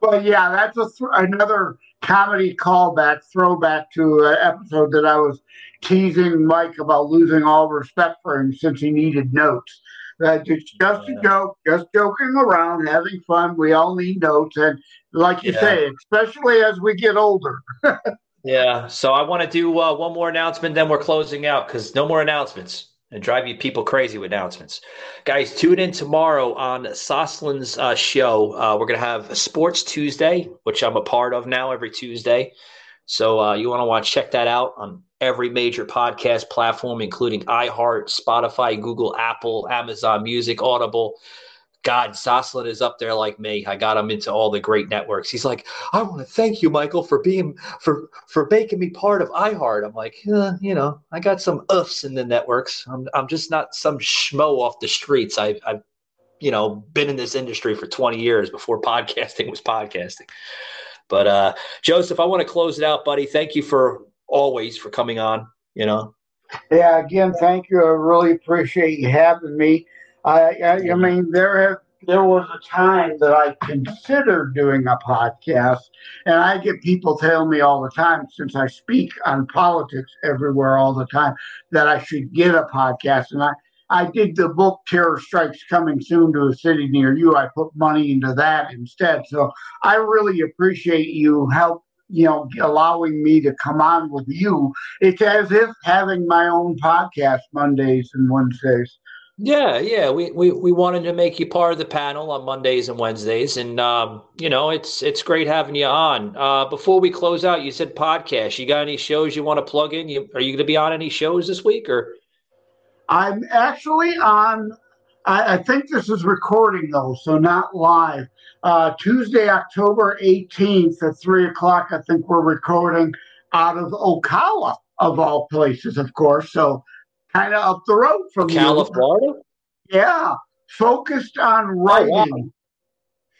Well, yeah, that's a th- another comedy callback, throwback to an episode that I was teasing Mike about losing all respect for him since he needed notes. That it's just yeah. a joke, just joking around, having fun. We all need notes, and like you yeah. say, especially as we get older. Yeah. So I want to do uh, one more announcement, then we're closing out because no more announcements and drive you people crazy with announcements. Guys, tune in tomorrow on Soslin's uh, show. Uh, we're going to have Sports Tuesday, which I'm a part of now every Tuesday. So uh, you want to want to check that out on every major podcast platform, including iHeart, Spotify, Google, Apple, Amazon Music, Audible. God, Soslin is up there like me. I got him into all the great networks. He's like, I want to thank you, Michael, for being for for making me part of iHeart. I'm like, eh, you know, I got some uffs in the networks. I'm I'm just not some schmo off the streets. I've I've you know been in this industry for 20 years before podcasting was podcasting. But uh, Joseph, I want to close it out, buddy. Thank you for always for coming on. You know. Yeah. Again, thank you. I really appreciate you having me. I, I, I mean, there have there was a time that I considered doing a podcast, and I get people telling me all the time, since I speak on politics everywhere all the time, that I should get a podcast. And I, I did the book Terror Strikes Coming Soon to a City Near You. I put money into that instead. So I really appreciate you help you know, allowing me to come on with you. It's as if having my own podcast Mondays and Wednesdays. Yeah, yeah. We, we we wanted to make you part of the panel on Mondays and Wednesdays, and um, you know it's it's great having you on. Uh, before we close out, you said podcast. You got any shows you want to plug in? You are you going to be on any shows this week or? I'm actually on. I, I think this is recording though, so not live. Uh, Tuesday, October 18th at three o'clock. I think we're recording out of Ocala, of all places, of course. So kind of up the road from Ocala, Florida. Yeah, focused on writing. Oh, wow.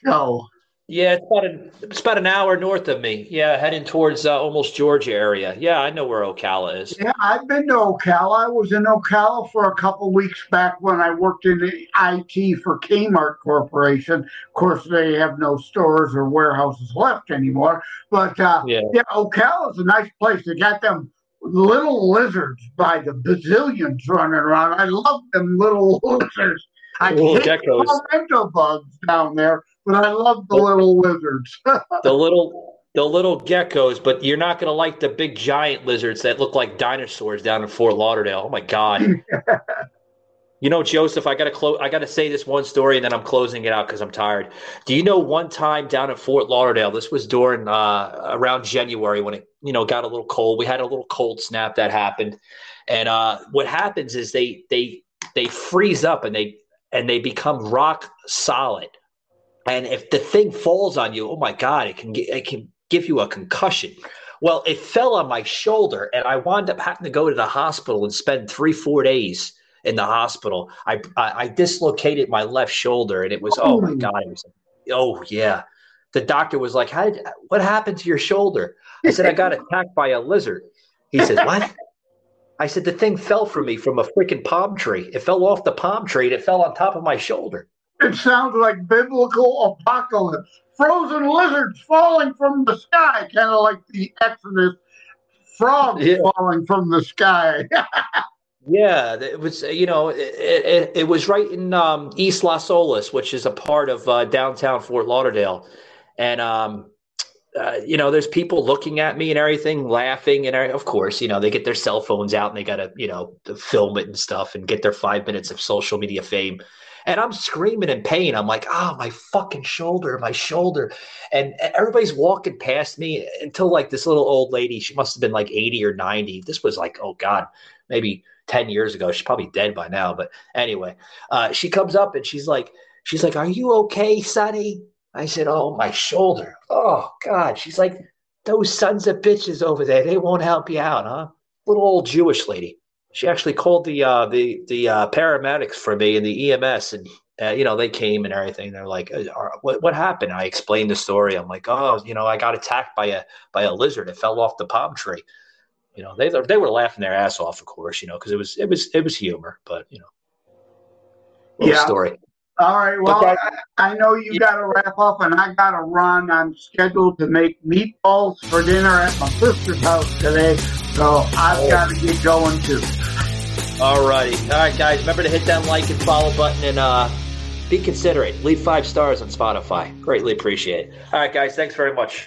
So yeah, it's about an it's about an hour north of me. Yeah, heading towards uh, almost Georgia area. Yeah, I know where Ocala is. Yeah, I've been to Ocala. I was in Ocala for a couple weeks back when I worked in the IT for Kmart Corporation. Of course, they have no stores or warehouses left anymore. But uh, yeah, yeah Ocala is a nice place. They got them little lizards by the bazillions running around. I love them little lizards. I little hate geckos. bugs down there but I love the little lizards. the little the little geckos, but you're not going to like the big giant lizards that look like dinosaurs down in Fort Lauderdale. Oh my god. you know, Joseph, I got to close I got to say this one story and then I'm closing it out cuz I'm tired. Do you know one time down at Fort Lauderdale, this was during uh, around January when it, you know, got a little cold. We had a little cold snap that happened. And uh, what happens is they they they freeze up and they and they become rock solid and if the thing falls on you, oh my God, it can get, it can give you a concussion. Well, it fell on my shoulder, and I wound up having to go to the hospital and spend three, four days in the hospital. I I, I dislocated my left shoulder, and it was oh, oh my God, it was oh yeah. The doctor was like, "How did what happened to your shoulder?" I said, "I got attacked by a lizard." He said, "What?" I said, "The thing fell from me from a freaking palm tree. It fell off the palm tree, and it fell on top of my shoulder." It sounds like biblical apocalypse. Frozen lizards falling from the sky, kind of like the Exodus frogs yeah. falling from the sky. yeah, it was, you know, it, it, it was right in um, East Las Olas, which is a part of uh, downtown Fort Lauderdale. And, um, uh, you know, there's people looking at me and everything, laughing, and of course, you know, they get their cell phones out and they got to, you know, film it and stuff and get their five minutes of social media fame and I'm screaming in pain. I'm like, oh, my fucking shoulder, my shoulder. And everybody's walking past me until like this little old lady, she must have been like 80 or 90. This was like, oh God, maybe 10 years ago. She's probably dead by now. But anyway, uh, she comes up and she's like, she's like, are you okay, Sonny? I said, oh, my shoulder. Oh God. She's like, those sons of bitches over there, they won't help you out, huh? Little old Jewish lady she actually called the uh, the the uh, paramedics for me and the EMS, and uh, you know they came and everything. They're like, uh, "What what happened?" I explained the story. I'm like, "Oh, you know, I got attacked by a by a lizard. It fell off the palm tree." You know, they they were laughing their ass off, of course. You know, because it was it was it was humor, but you know, yeah. story. All right. Well, that, I, I, know you yeah. got to wrap up, and I got to run. I'm scheduled to make meatballs for dinner at my sister's house today, so I've oh. got to get going too. All righty. All right, guys. Remember to hit that like and follow button and uh, be considerate. Leave five stars on Spotify. Greatly appreciate it. All right, guys. Thanks very much.